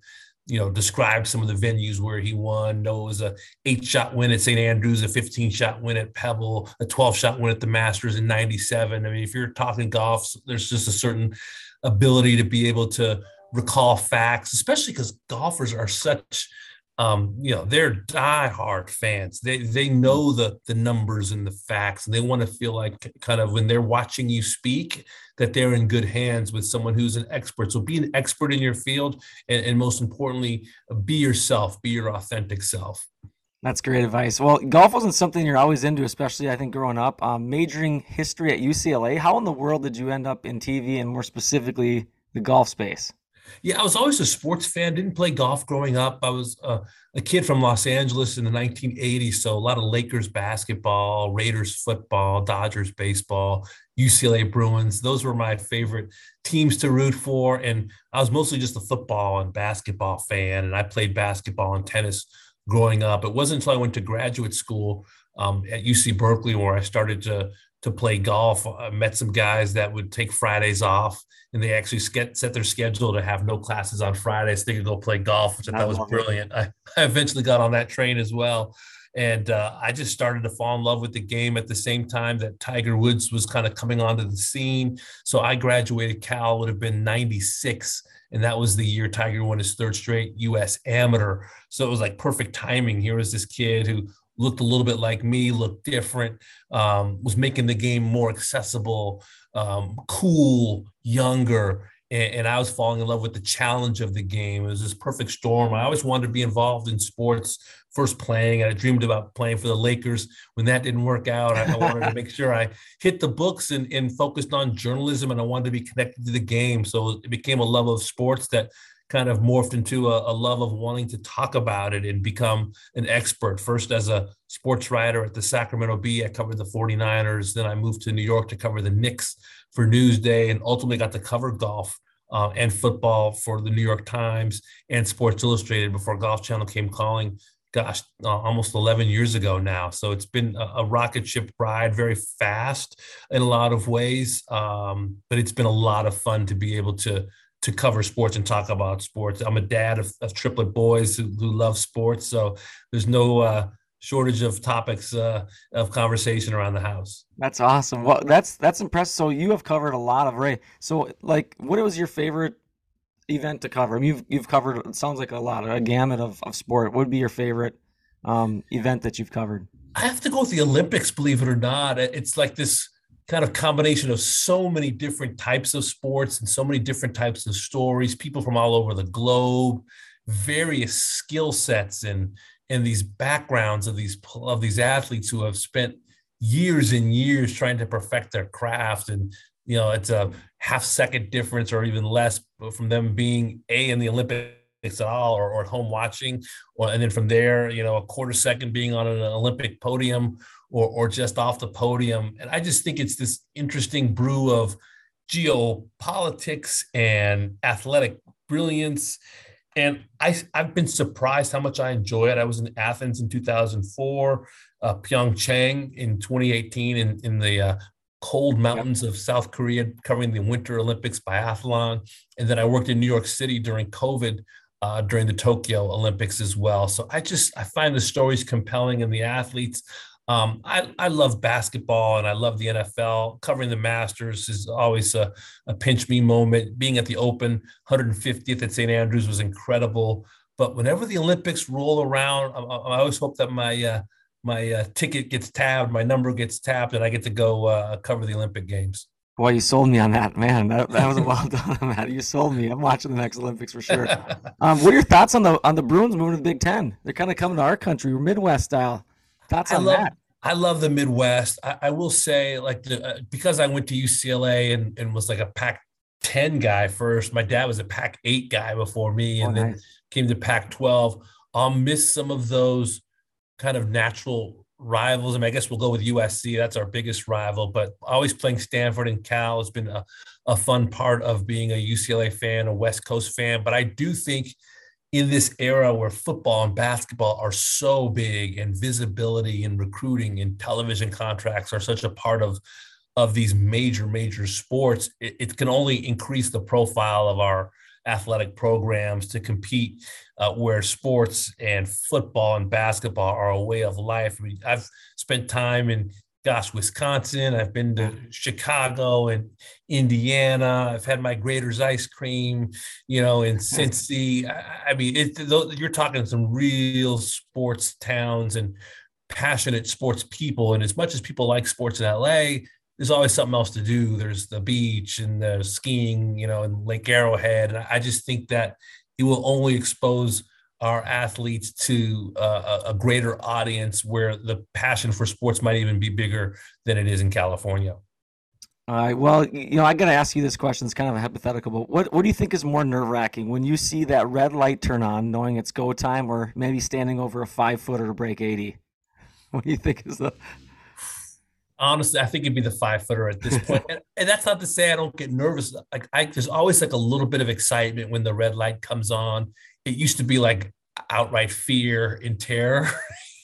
you know, describe some of the venues where he won. Know it was a eight shot win at St. Andrews, a 15 shot win at Pebble, a 12 shot win at the Masters in 97. I mean, if you're talking golf, there's just a certain ability to be able to recall facts, especially because golfers are such um, you know, they're diehard fans. They they know the the numbers and the facts, and they want to feel like kind of when they're watching you speak that they're in good hands with someone who's an expert. So be an expert in your field, and, and most importantly, be yourself. Be your authentic self. That's great advice. Well, golf wasn't something you're always into, especially I think growing up. Um, majoring history at UCLA. How in the world did you end up in TV, and more specifically, the golf space? Yeah, I was always a sports fan. Didn't play golf growing up. I was uh, a kid from Los Angeles in the 1980s, so a lot of Lakers basketball, Raiders football, Dodgers baseball, UCLA Bruins. Those were my favorite teams to root for. And I was mostly just a football and basketball fan. And I played basketball and tennis growing up. It wasn't until I went to graduate school um, at UC Berkeley where I started to to play golf. I met some guys that would take Fridays off and they actually set their schedule to have no classes on Fridays. They could go play golf, which I thought was brilliant. I, I eventually got on that train as well. And uh, I just started to fall in love with the game at the same time that Tiger Woods was kind of coming onto the scene. So I graduated Cal, would have been 96. And that was the year Tiger won his third straight US amateur. So it was like perfect timing. Here was this kid who looked a little bit like me, looked different, um, was making the game more accessible, um, cool, younger. And, and, I was falling in love with the challenge of the game. It was this perfect storm. I always wanted to be involved in sports. First playing, and I dreamed about playing for the Lakers. When that didn't work out, I, I wanted to make sure I hit the books and, and focused on journalism, and I wanted to be connected to the game. So it became a love of sports that kind of morphed into a, a, love of wanting to talk about it and become an expert. First, as a sports writer at the Sacramento Bee, I covered the 49ers. Then I moved to New York to cover the Knicks for Newsday and ultimately got to cover golf uh, and football for the New York Times and Sports Illustrated before Golf Channel came calling. Gosh, uh, almost 11 years ago now. So it's been a, a, rocket ship ride, very fast in a lot of ways. Um, but it's been a lot of fun to be able to to cover sports and talk about sports. I'm a dad of, of triplet boys who, who, love sports, so there's no uh, shortage of topics uh, of conversation around the house. That's awesome. Well, that's that's impressive. So you have covered a lot of Ray. So like, what was your favorite event to cover? I mean, you've you've covered. It sounds like a lot, a gamut of of sport. What would be your favorite um, event that you've covered? I have to go with the Olympics. Believe it or not, it's like this kind of combination of so many different types of sports and so many different types of stories, people from all over the globe, various skill sets and and these backgrounds of these of these athletes who have spent years and years trying to perfect their craft and you know it's a half second difference or even less from them being a in the olympics at all or, or at home watching or and then from there you know a quarter second being on an olympic podium or, or just off the podium. And I just think it's this interesting brew of geopolitics and athletic brilliance. And I, I've been surprised how much I enjoy it. I was in Athens in 2004, uh, Pyeongchang in 2018 in, in the uh, cold mountains of South Korea, covering the Winter Olympics biathlon. And then I worked in New York City during COVID uh, during the Tokyo Olympics as well. So I just I find the stories compelling and the athletes. Um, I, I love basketball and I love the NFL. Covering the Masters is always a, a pinch me moment. Being at the Open 150th at St. Andrews was incredible. But whenever the Olympics roll around, I, I always hope that my uh, my uh, ticket gets tabbed, my number gets tapped, and I get to go uh, cover the Olympic Games. Boy, you sold me on that, man. That, that was well done, Matt. You sold me. I'm watching the next Olympics for sure. Um, what are your thoughts on the on the Bruins moving to the Big Ten? They're kind of coming to our country. We're Midwest style. Thoughts on love, that? I love the Midwest. I, I will say, like, the, uh, because I went to UCLA and, and was like a Pac 10 guy first. My dad was a Pac 8 guy before me, and oh, then came to Pac 12. I'll miss some of those kind of natural rivals. I mean, I guess we'll go with USC. That's our biggest rival, but always playing Stanford and Cal has been a, a fun part of being a UCLA fan, a West Coast fan. But I do think in this era where football and basketball are so big and visibility and recruiting and television contracts are such a part of of these major major sports it, it can only increase the profile of our athletic programs to compete uh, where sports and football and basketball are a way of life. I mean, I've spent time in gosh, Wisconsin. I've been to Chicago and Indiana. I've had my Graeter's ice cream, you know, in mm-hmm. Cincy. I, I mean, it, you're talking some real sports towns and passionate sports people. And as much as people like sports in LA, there's always something else to do. There's the beach and the skiing, you know, and Lake Arrowhead. And I just think that it will only expose our athletes to uh, a greater audience where the passion for sports might even be bigger than it is in California. All right. Well, you know, I got to ask you this question. It's kind of a hypothetical, but what, what do you think is more nerve wracking when you see that red light turn on, knowing it's go time, or maybe standing over a five footer to break 80? What do you think is the. Honestly, I think it'd be the five footer at this point. and, and that's not to say I don't get nervous. Like, I, there's always like a little bit of excitement when the red light comes on it used to be like outright fear and terror.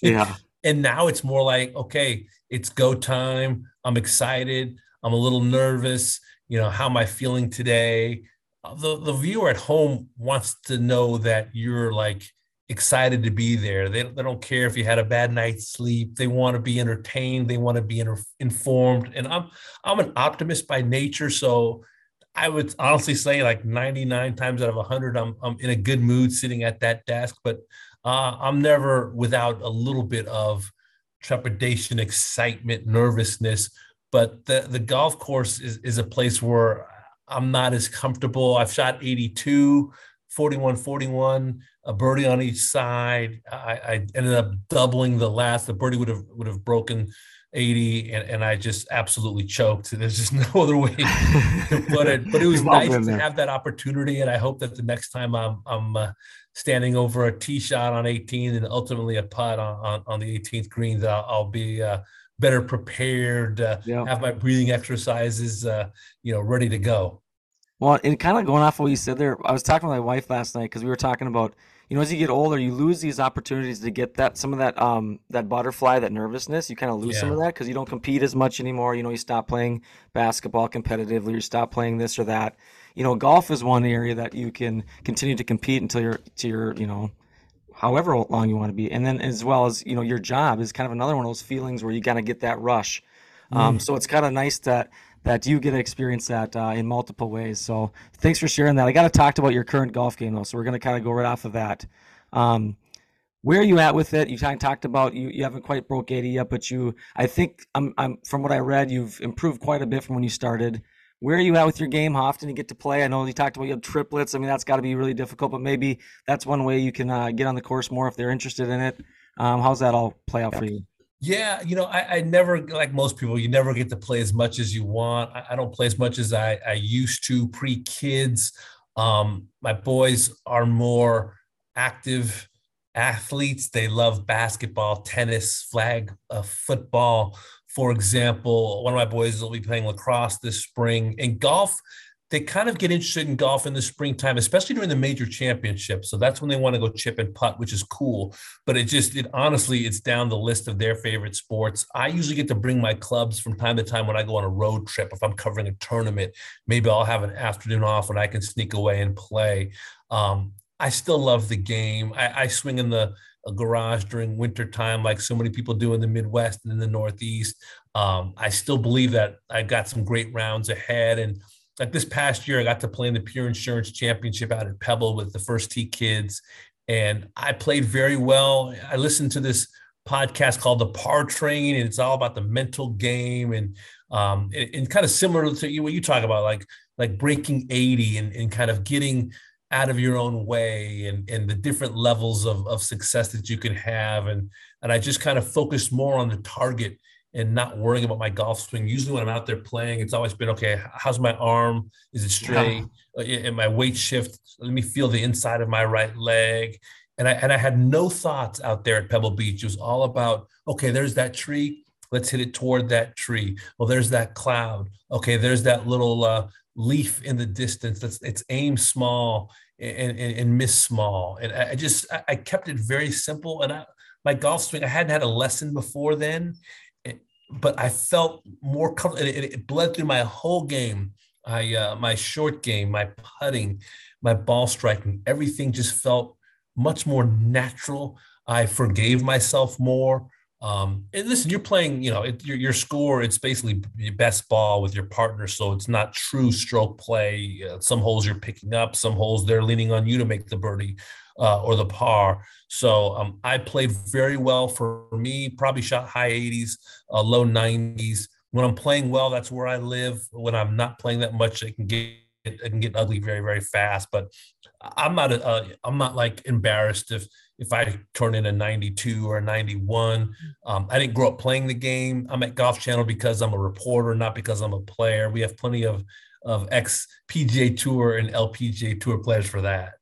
Yeah. and now it's more like, okay, it's go time. I'm excited. I'm a little nervous. You know, how am I feeling today? Uh, the, the viewer at home wants to know that you're like excited to be there. They, they don't care if you had a bad night's sleep. They want to be entertained. They want to be inter- informed. And I'm I'm an optimist by nature, so I would honestly say like 99 times out of 100, I'm, I'm in a good mood sitting at that desk, but uh, I'm never without a little bit of trepidation, excitement, nervousness. But the, the golf course is, is a place where I'm not as comfortable. I've shot 82, 41, 41, a birdie on each side. I, I ended up doubling the last. The birdie would have would have broken 80 and, and I just absolutely choked. There's just no other way to put it. But it was nice to have that opportunity. And I hope that the next time I'm, I'm uh, standing over a tee shot on 18 and ultimately a putt on, on, on the 18th green, that I'll, I'll be uh, better prepared, uh, yeah. have my breathing exercises, uh, you know, ready to go. Well, and kind of going off what you said there, I was talking with my wife last night because we were talking about – you know, as you get older, you lose these opportunities to get that some of that um that butterfly, that nervousness. You kind of lose yeah. some of that because you don't compete as much anymore. You know, you stop playing basketball competitively, you stop playing this or that. You know, golf is one area that you can continue to compete until you're to your you know however long you want to be, and then as well as you know your job is kind of another one of those feelings where you got to get that rush. Um, mm. Um, so it's kind of nice that that you get to experience that uh, in multiple ways. So thanks for sharing that. I got to talk about your current golf game though, so we're going to kind of go right off of that. Um, where are you at with it? You kind of talked about you, you haven't quite broke 80 yet, but you I think I'm, I'm from what I read, you've improved quite a bit from when you started. Where are you at with your game? How often you get to play? I know you talked about you have triplets. I mean, that's got to be really difficult, but maybe that's one way you can uh, get on the course more if they're interested in it. Um, how's that all play out for you? Yeah, you know, I, I, never like most people. You never get to play as much as you want. I, I don't play as much as I, I used to pre kids. Um, my boys are more active athletes. They love basketball, tennis, flag uh, football. For example, one of my boys will be playing lacrosse this spring. And golf, they kind of get interested in golf in the springtime, especially during the major championships. So that's when they want to go chip and putt, which is cool. But it just, it honestly, it's down the list of their favorite sports. I usually get to bring my clubs from time to time when I go on a road trip. If I'm covering a tournament, maybe I'll have an afternoon off and I can sneak away and play. Um, I still love the game. I, I swing in the garage during winter time, like so many people do in the Midwest and in the Northeast. Um, I still believe that I've got some great rounds ahead and like this past year, I got to play in the Pure Insurance Championship out at Pebble with the First Tee Kids, and I played very well. I listened to this podcast called The Par Train, and it's all about the mental game and um, and, and kind of similar to what you talk about, like like breaking 80 and, and kind of getting out of your own way and, and the different levels of, of success that you can have. And, and I just kind of focused more on the target and not worrying about my golf swing. Usually, when I'm out there playing, it's always been okay. How's my arm? Is it straight? Yeah. And my weight shift. Let me feel the inside of my right leg. And I and I had no thoughts out there at Pebble Beach. It was all about okay. There's that tree. Let's hit it toward that tree. Well, there's that cloud. Okay, there's that little uh, leaf in the distance. Let's it's aim small and, and, and miss small. And I just I kept it very simple. And I my golf swing I hadn't had a lesson before then, but I felt more comfortable. It, it, bled through my whole game. I uh, my short game, my putting, my ball striking. Everything just felt much more natural. I forgave myself more. Um, and listen, you're playing, you know, it, your, your score, it's basically your best ball with your partner. So it's not true stroke play. Uh, some holes you're picking up, some holes they're leaning on you to make the birdie uh, or the par. So um, I played very well for me, probably shot high 80s, uh, low 90s. When I'm playing well, that's where I live. When I'm not playing that much, it can get it can get ugly very very fast. But I'm not a, I'm not like embarrassed if if I turn in a 92 or a 91. Um, I didn't grow up playing the game. I'm at Golf Channel because I'm a reporter, not because I'm a player. We have plenty of of ex PGA Tour and LPGA Tour players for that.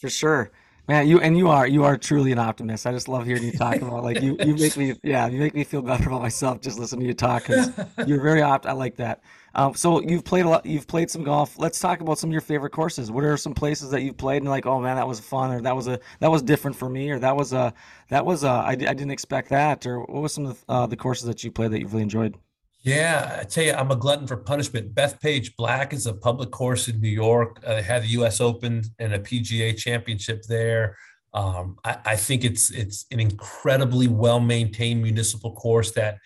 For sure. Man, you and you are you are truly an optimist. I just love hearing you talk about like you you make me yeah you make me feel better about myself just listening to you talk because you're very opt. I like that. Um, so you've played a lot. You've played some golf. Let's talk about some of your favorite courses. What are some places that you've played and like, oh man, that was fun, or that was a that was different for me, or that was a that was a I, I didn't expect that, or what was some of the, uh, the courses that you played that you really enjoyed? Yeah, I tell you, I'm a glutton for punishment. Bethpage Black is a public course in New York. Uh, they had the U.S. Open and a PGA Championship there. Um, I, I, think it's it's an incredibly well maintained municipal course that,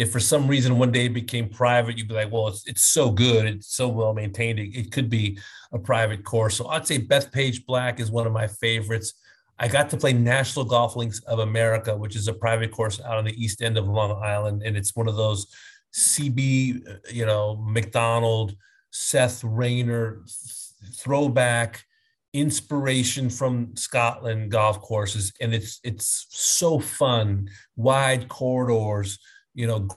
if for some reason one day it became private, you'd be like, well, it's it's so good, it's so well maintained, it, it could be a private course. So I'd say Bethpage Black is one of my favorites. I got to play National Golf Links of America, which is a private course out on the east end of Long Island, and it's one of those CB, uh, you know, Macdonald, Seth Rayner throwback inspiration from Scotland golf courses, and it's it's so fun. Wide corridors, you know,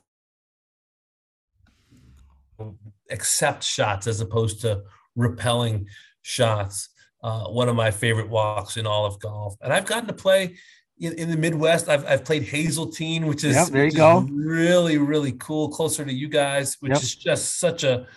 accept shots as opposed to repelling shots. Uh, one of my favorite walks in all of golf, and I've gotten to play in, in the Midwest, I've, I've played Hazeltine, which is, yep, there you go. really, really cool, closer to you guys, which yep. is just such a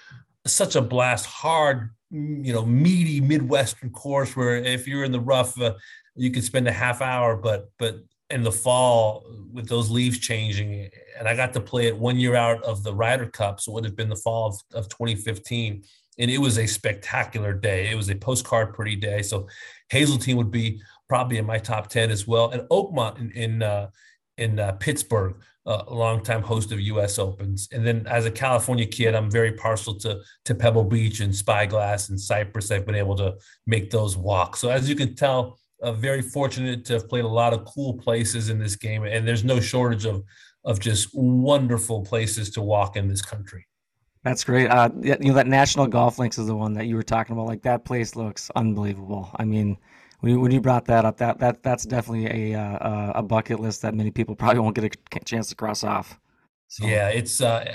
such a blast, hard, you know, meaty Midwestern course where if you're in the rough, uh, you could spend a half hour, but but in the fall with those leaves changing, and I got to play it one year out of the Ryder Cup, so it would have been the fall of, of 2015 and it was a spectacular day. It was a postcard pretty day. So Hazeltine would be probably in my top 10 as well. And Oakmont in, in, uh, in uh, Pittsburgh, uh, a longtime host of U.S. Opens. And then as a California kid, I'm very partial to, to Pebble Beach and Spyglass and Cypress. I've been able to make those walks. So as you can tell, uh, very fortunate to have played a lot of cool places in this game. And there's no shortage of, of just wonderful places to walk in this country. That's great. Uh, you know that National Golf Links is the one that you were talking about. Like that place looks unbelievable. I mean, when you, when you brought that up, that that that's definitely a uh, a bucket list that many people probably won't get a chance to cross off. So. Yeah, it's uh,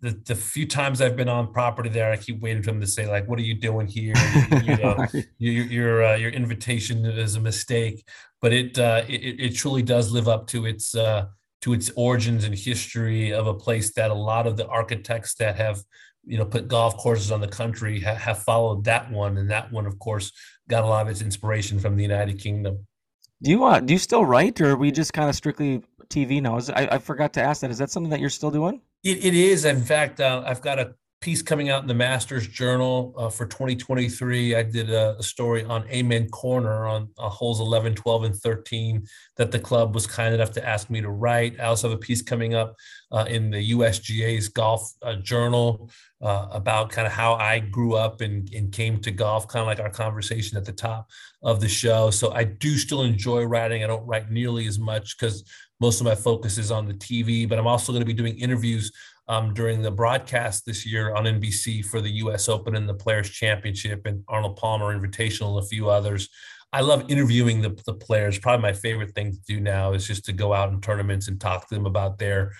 the the few times I've been on property there, I keep waiting for them to say like, "What are you doing here?" you know, your your uh, your invitation is a mistake, but it uh, it it truly does live up to its uh, to its origins and history of a place that a lot of the architects that have you know put golf courses on the country ha- have followed that one and that one of course got a lot of its inspiration from the united kingdom do you uh, do you still write or are we just kind of strictly tv now? Is, I, I forgot to ask that. Is that something that you're still doing? It, it is. In fact uh, i've got a piece coming out in the Masters Journal uh, for 2023. I did a, a, story on Amen Corner on uh, holes 11, 12, and 13 that the club was kind enough to ask me to write. I also have a piece coming up uh, in the USGA's Golf uh, Journal uh, about kind of how I grew up and, and came to golf, kind of like our conversation at the top of the show. So I do still enjoy writing. I don't write nearly as much because most of my focus is on the TV, but I'm also going to be doing interviews um, during the broadcast this year on NBC for the U.S. Open and the Players Championship and Arnold Palmer Invitational and a few others. I love interviewing the, the players. Probably my favorite thing to do now is just to go out in tournaments and talk to them about their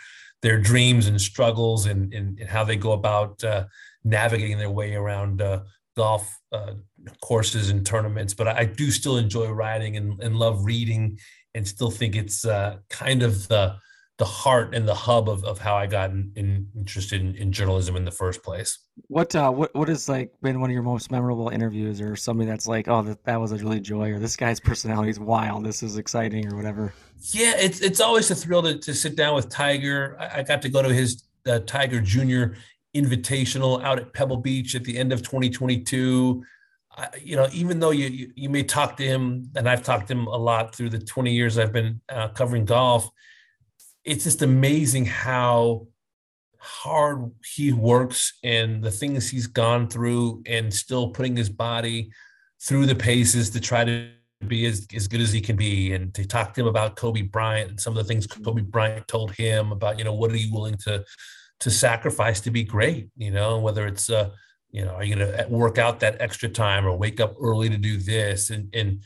their dreams and struggles and, and, and how they go about uh, navigating their way around uh, golf uh, courses and tournaments. But I, I, do still enjoy writing and, and love reading and still think it's uh, kind of the the heart and the hub of, of how I got in, in interested in, in, journalism in the first place. What uh what what has like been one of your most memorable interviews or somebody that's like, oh that, that was a really joy or this guy's personality is wild, this is exciting or whatever? Yeah, it's it's always a thrill to, to sit down with Tiger. I, I got to go to his uh, Tiger Junior Invitational out at Pebble Beach at the end of 2022. I, you know, even though you, you, you may talk to him, and I've talked to him a lot through the 20 years I've been uh, covering golf, it's just amazing how hard he works and the things he's gone through, and still putting his body through the paces to try to be as, as good as he can be. And to talk to him about Kobe Bryant and some of the things Kobe Bryant told him about, you know, what are you willing to to sacrifice to be great? You know, whether it's uh, you know, are you going to work out that extra time or wake up early to do this? And, and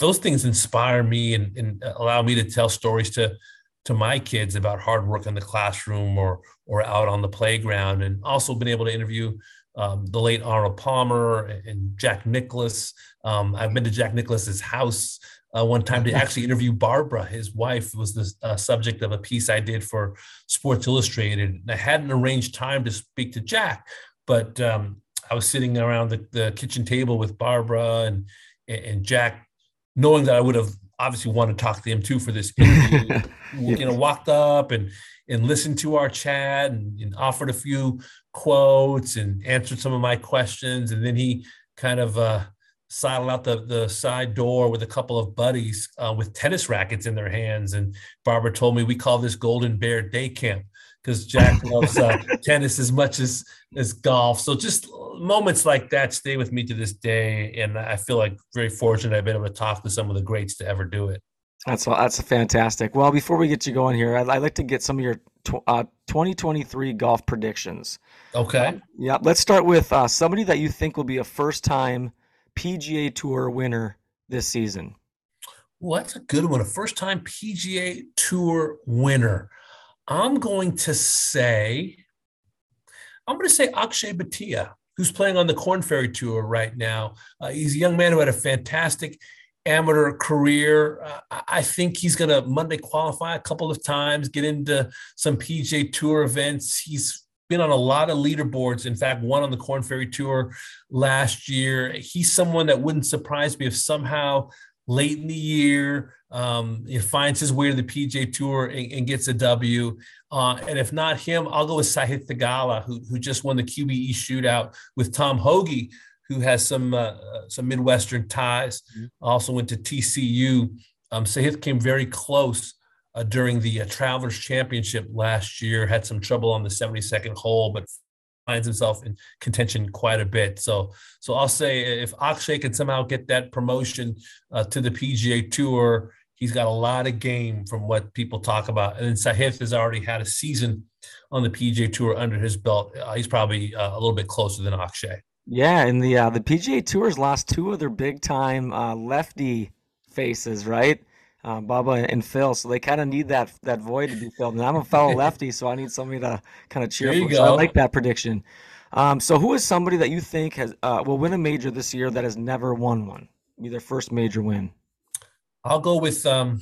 those things inspire me and, and allow me to tell stories to, to my kids about hard work in the classroom or, or out on the playground. And also been able to interview um, the late Arnold Palmer and Jack Nicklaus. Um, I've been to Jack Nicklaus's house uh, one time to actually interview Barbara. His wife was the uh, subject of a piece I did for Sports Illustrated. And I hadn't arranged time to speak to Jack, but um, I was sitting around the, the kitchen table with Barbara and and Jack, knowing that I would have obviously want to talk to him too for this interview. yes. You know, walked up and and listened to our chat and, and, offered a few quotes and answered some of my questions, and then he kind of uh, sidled out the the side door with a couple of buddies uh, with tennis rackets in their hands. And Barbara told me we call this Golden Bear Day Camp because Jack loves uh, tennis as much as as golf. So just moments like that stay with me to this day, and I feel like very fortunate I've been able to talk to some of the greats to ever do it. That's that's fantastic. Well, before we get you going here, I'd, I'd like to get some of your tw- uh, 2023 golf predictions. Okay. Um, yeah, let's start with uh, somebody that you think will be a first-time PGA Tour winner this season. Well, that's a good one. A first-time PGA Tour winner. I'm going to say, I'm going to say Akshay Bhatia, who's playing on the Korn Ferry Tour right now. Uh, he's a young man who had a fantastic amateur career. Uh, I think he's going to Monday qualify a couple of times, get into some PGA Tour events. He's been on a lot of leaderboards. In fact, one on the Korn Ferry Tour last year. He's someone that wouldn't surprise me if somehow late in the year. Um, he finds his way to the PGA Tour and, and gets a W. Uh, and if not him, I'll go with Sahith Theegala, who, who just won the QBE shootout with Tom Hoge, who has some uh, uh some Midwestern ties. Mm-hmm. Also went to TCU. Um, Sahith came very close uh, during the uh, Travelers Championship last year. Had some trouble on the 72nd hole, but finds himself in contention quite a bit. So, so I'll say if Akshay can somehow get that promotion uh, to the PGA Tour, he's got a lot of game from what people talk about. And then Sahith has already had a season on the PGA Tour under his belt. Uh, he's probably uh, a little bit closer than Akshay. Yeah, and the uh, the PGA Tour's lost two of their big time uh, lefty faces, right? Uh, Bubba and Phil. So they kind of need that that void to be filled. And I'm a fellow lefty, so I need somebody to kind of cheer for. So I like that prediction. Um, so who is somebody that you think has uh, will win a major this year that has never won one? Be their first major win. I'll go with um,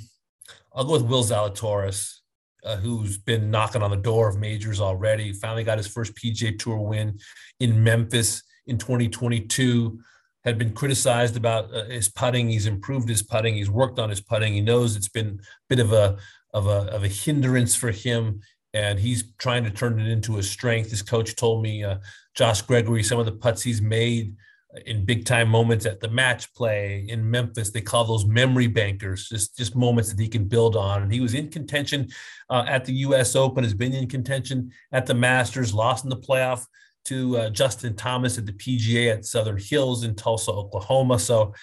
I'll go with Will Zalatoris, uh, who's been knocking on the door of majors already. Finally got his first PGA Tour win in Memphis in 2022 had been criticized about uh, his putting. He's improved his putting. He's worked on his putting. He knows it's been a bit of a of a of a hindrance for him, and he's trying to turn it into a strength. His coach told me, uh, Josh Gregory, some of the putts he's made in big time moments at the match play in Memphis. They call those memory bankers, just just moments that he can build on. And he was in contention uh, at the U.S. Open. Has been in contention at the Masters. Lost in the playoff to uh, Justin Thomas at the PGA at Southern Hills in Tulsa, Oklahoma. So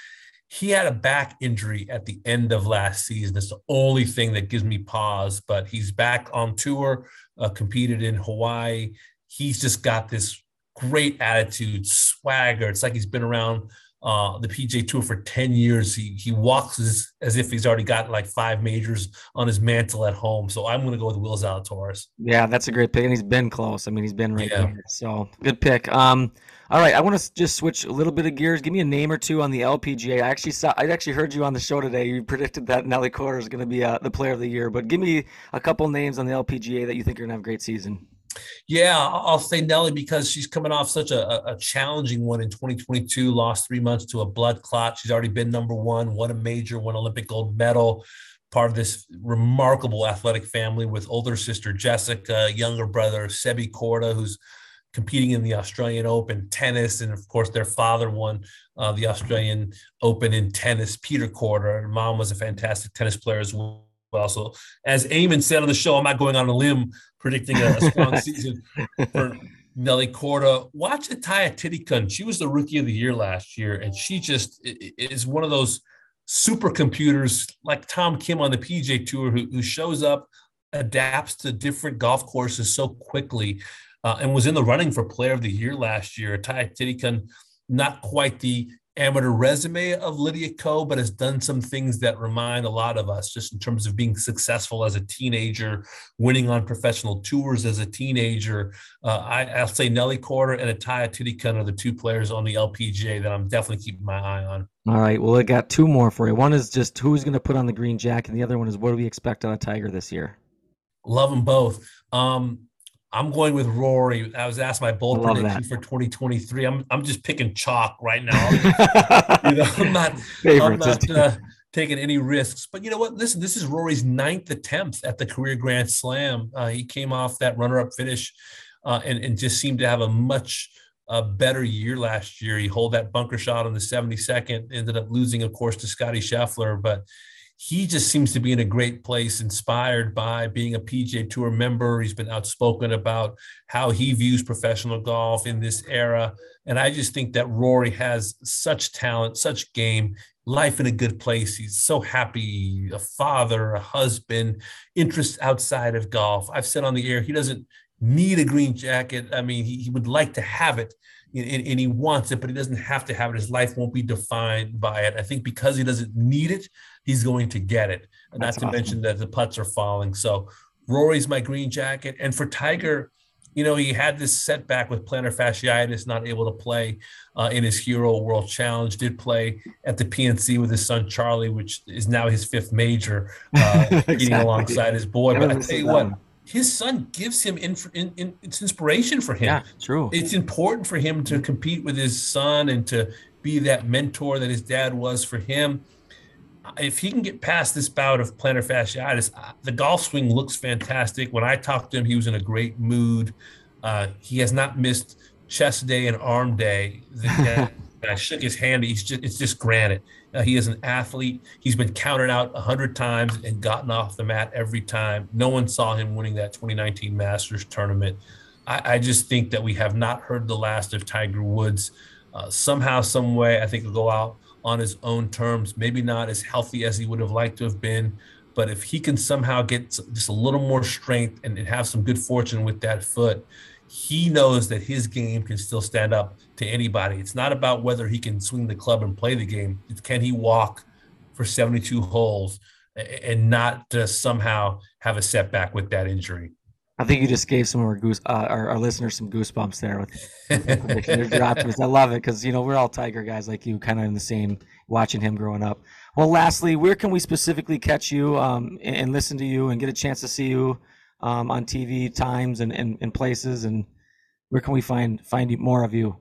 he had a back injury at the end of last season. That's the only thing that gives me pause, but he's back on tour, uh, competed in Hawaii. He's just got this great attitude, swagger. It's like he's been around uh, the PGA Tour for 10 years. He, he walks as, as if he's already got like five majors on his mantle at home. So I'm going to go with Will Zalatoris. Yeah, that's a great pick. And he's been close. I mean, he's been right yeah. there. So good pick. Um, all right, I want to just switch a little bit of gears. Give me a name or two on the LPGA. I actually saw, I actually heard you on the show today. You predicted that Nelly Korda is going to be uh, the player of the year. But give me a couple names on the LPGA that you think are going to have a great season. Yeah, I'll say Nelly because she's coming off such a, a, challenging one in 2022. Lost three months to a blood clot. She's already been number one, won a major, won Olympic gold medal. Part of this remarkable athletic family with older sister Jessica, younger brother Sebi Korda, who's competing in the Australian Open tennis, and of course their father won uh, the Australian Open in tennis. Peter Korda, mom was a fantastic tennis player as well. So, as Eamon said on the show, I'm not going on a limb predicting a, a strong season for Nelly Korda. Watch Atthaya Thitikul. She was the rookie of the year last year, and she just is one of those supercomputers like Tom Kim on the PGA Tour who, who shows up, adapts to different golf courses so quickly uh, and was in the running for player of the year last year. Ty Thitikul, not quite the amateur resume of Lydia Ko, but has done some things that remind a lot of us just in terms of being successful as a teenager, winning on professional tours as a teenager. Uh, I, will say Nelly Korda and Atthaya Thitikul are the two players on the LPGA that I'm definitely keeping my eye on. All right. Well, I got two more for you. One is just who's going to put on the green jacket, and the other one is what do we expect on a Tiger this year? Love them both. Um, I'm going with Rory. I was asked my bold prediction that. for 2023. I'm I'm just picking chalk right now. you know, I'm not, I'm not uh, taking any risks. But you know what? Listen, this is Rory's ninth attempt at the career Grand Slam. Uh, he came off that runner-up finish uh, and and just seemed to have a much uh, better year last year. He hold that bunker shot on the 72nd, ended up losing, of course, to Scotty Scheffler, but he just seems to be in a great place, inspired by being a PGA Tour member. He's been outspoken about how he views professional golf in this era. And I just think that Rory has such talent, such game, life in a good place. He's so happy, a father, a husband, interests outside of golf. I've said on the air, he doesn't need a green jacket. I mean, he, he would like to have it and, and, he wants it, but he doesn't have to have it. His life won't be defined by it. I think because he doesn't need it, he's going to get it. And not to awesome. mention that the putts are falling. So Rory's my green jacket. And for Tiger, you know, he had this setback with plantar fasciitis, not able to play uh, in his Hero World Challenge. Did play at the PNC with his son Charlie, which is now his fifth major, uh, exactly. alongside his boy. But I tell you what, his son gives him in, in, in, it's inspiration for him. Yeah, true. It's important for him to compete with his son and to be that mentor that his dad was for him if he can get past this bout of plantar fasciitis, uh, the golf swing looks fantastic. When I talked to him, he was in a great mood. Uh, he has not missed chest day and arm day. I shook his hand. He's just, it's just granted. Uh, he is an athlete. He's been counted out a hundred times and gotten off the mat every time. No one saw him winning that 2019 Masters tournament. I, I just think that we have not heard the last of Tiger Woods. Uh, somehow, some way, I think he'll go out on his own terms, maybe not as healthy as he would have liked to have been. But if he can somehow get just a little more strength and, have some good fortune with that foot, he knows that his game can still stand up to anybody. It's not about whether he can swing the club and play the game. It's can he walk for 72 holes and not just somehow have a setback with that injury. I think you just gave some of our goose, uh, our, our, listeners some goosebumps there with your optimism. I love it because you know we're all Tiger guys like you, kind of in the same watching him growing up. Well, lastly, where can we specifically catch you um, and, and, listen to you and get a chance to see you um, on TV times and, and, and, places and where can we find find more of you?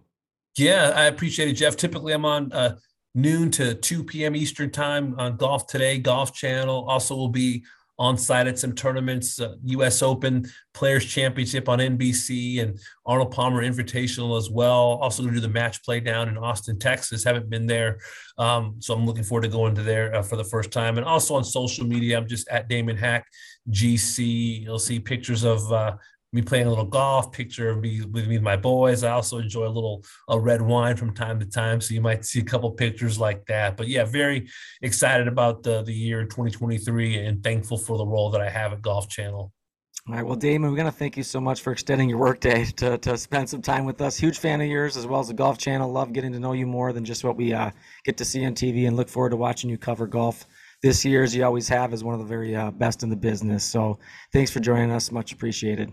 Yeah, I appreciate it, Jeff. Typically, I'm on uh, noon to 2 p.m. Eastern time on Golf Today, Golf Channel. Also, will be on site at some tournaments, uh, U.S. Open Players Championship on NBC and Arnold Palmer Invitational as well. Also going to do the match play down in Austin, Texas. Haven't been there, um, so I'm looking forward to going to there uh, for the first time. And also on social media, I'm just at Damon Hack GC. You'll see pictures of uh, me playing a little golf, picture of me with me and my boys. I also enjoy a little a red wine from time to time, so you might see a couple pictures like that. But yeah, very excited about the the year 2023 and thankful for the role that I have at Golf Channel. All right, well, Damon, we're going to thank you so much for extending your workday to, to spend some time with us. Huge fan of yours as well as the Golf Channel. Love getting to know you more than just what we uh, get to see on TV and look forward to watching you cover golf this year, as you always have, as one of the very uh, best in the business. So thanks for joining us. Much appreciated.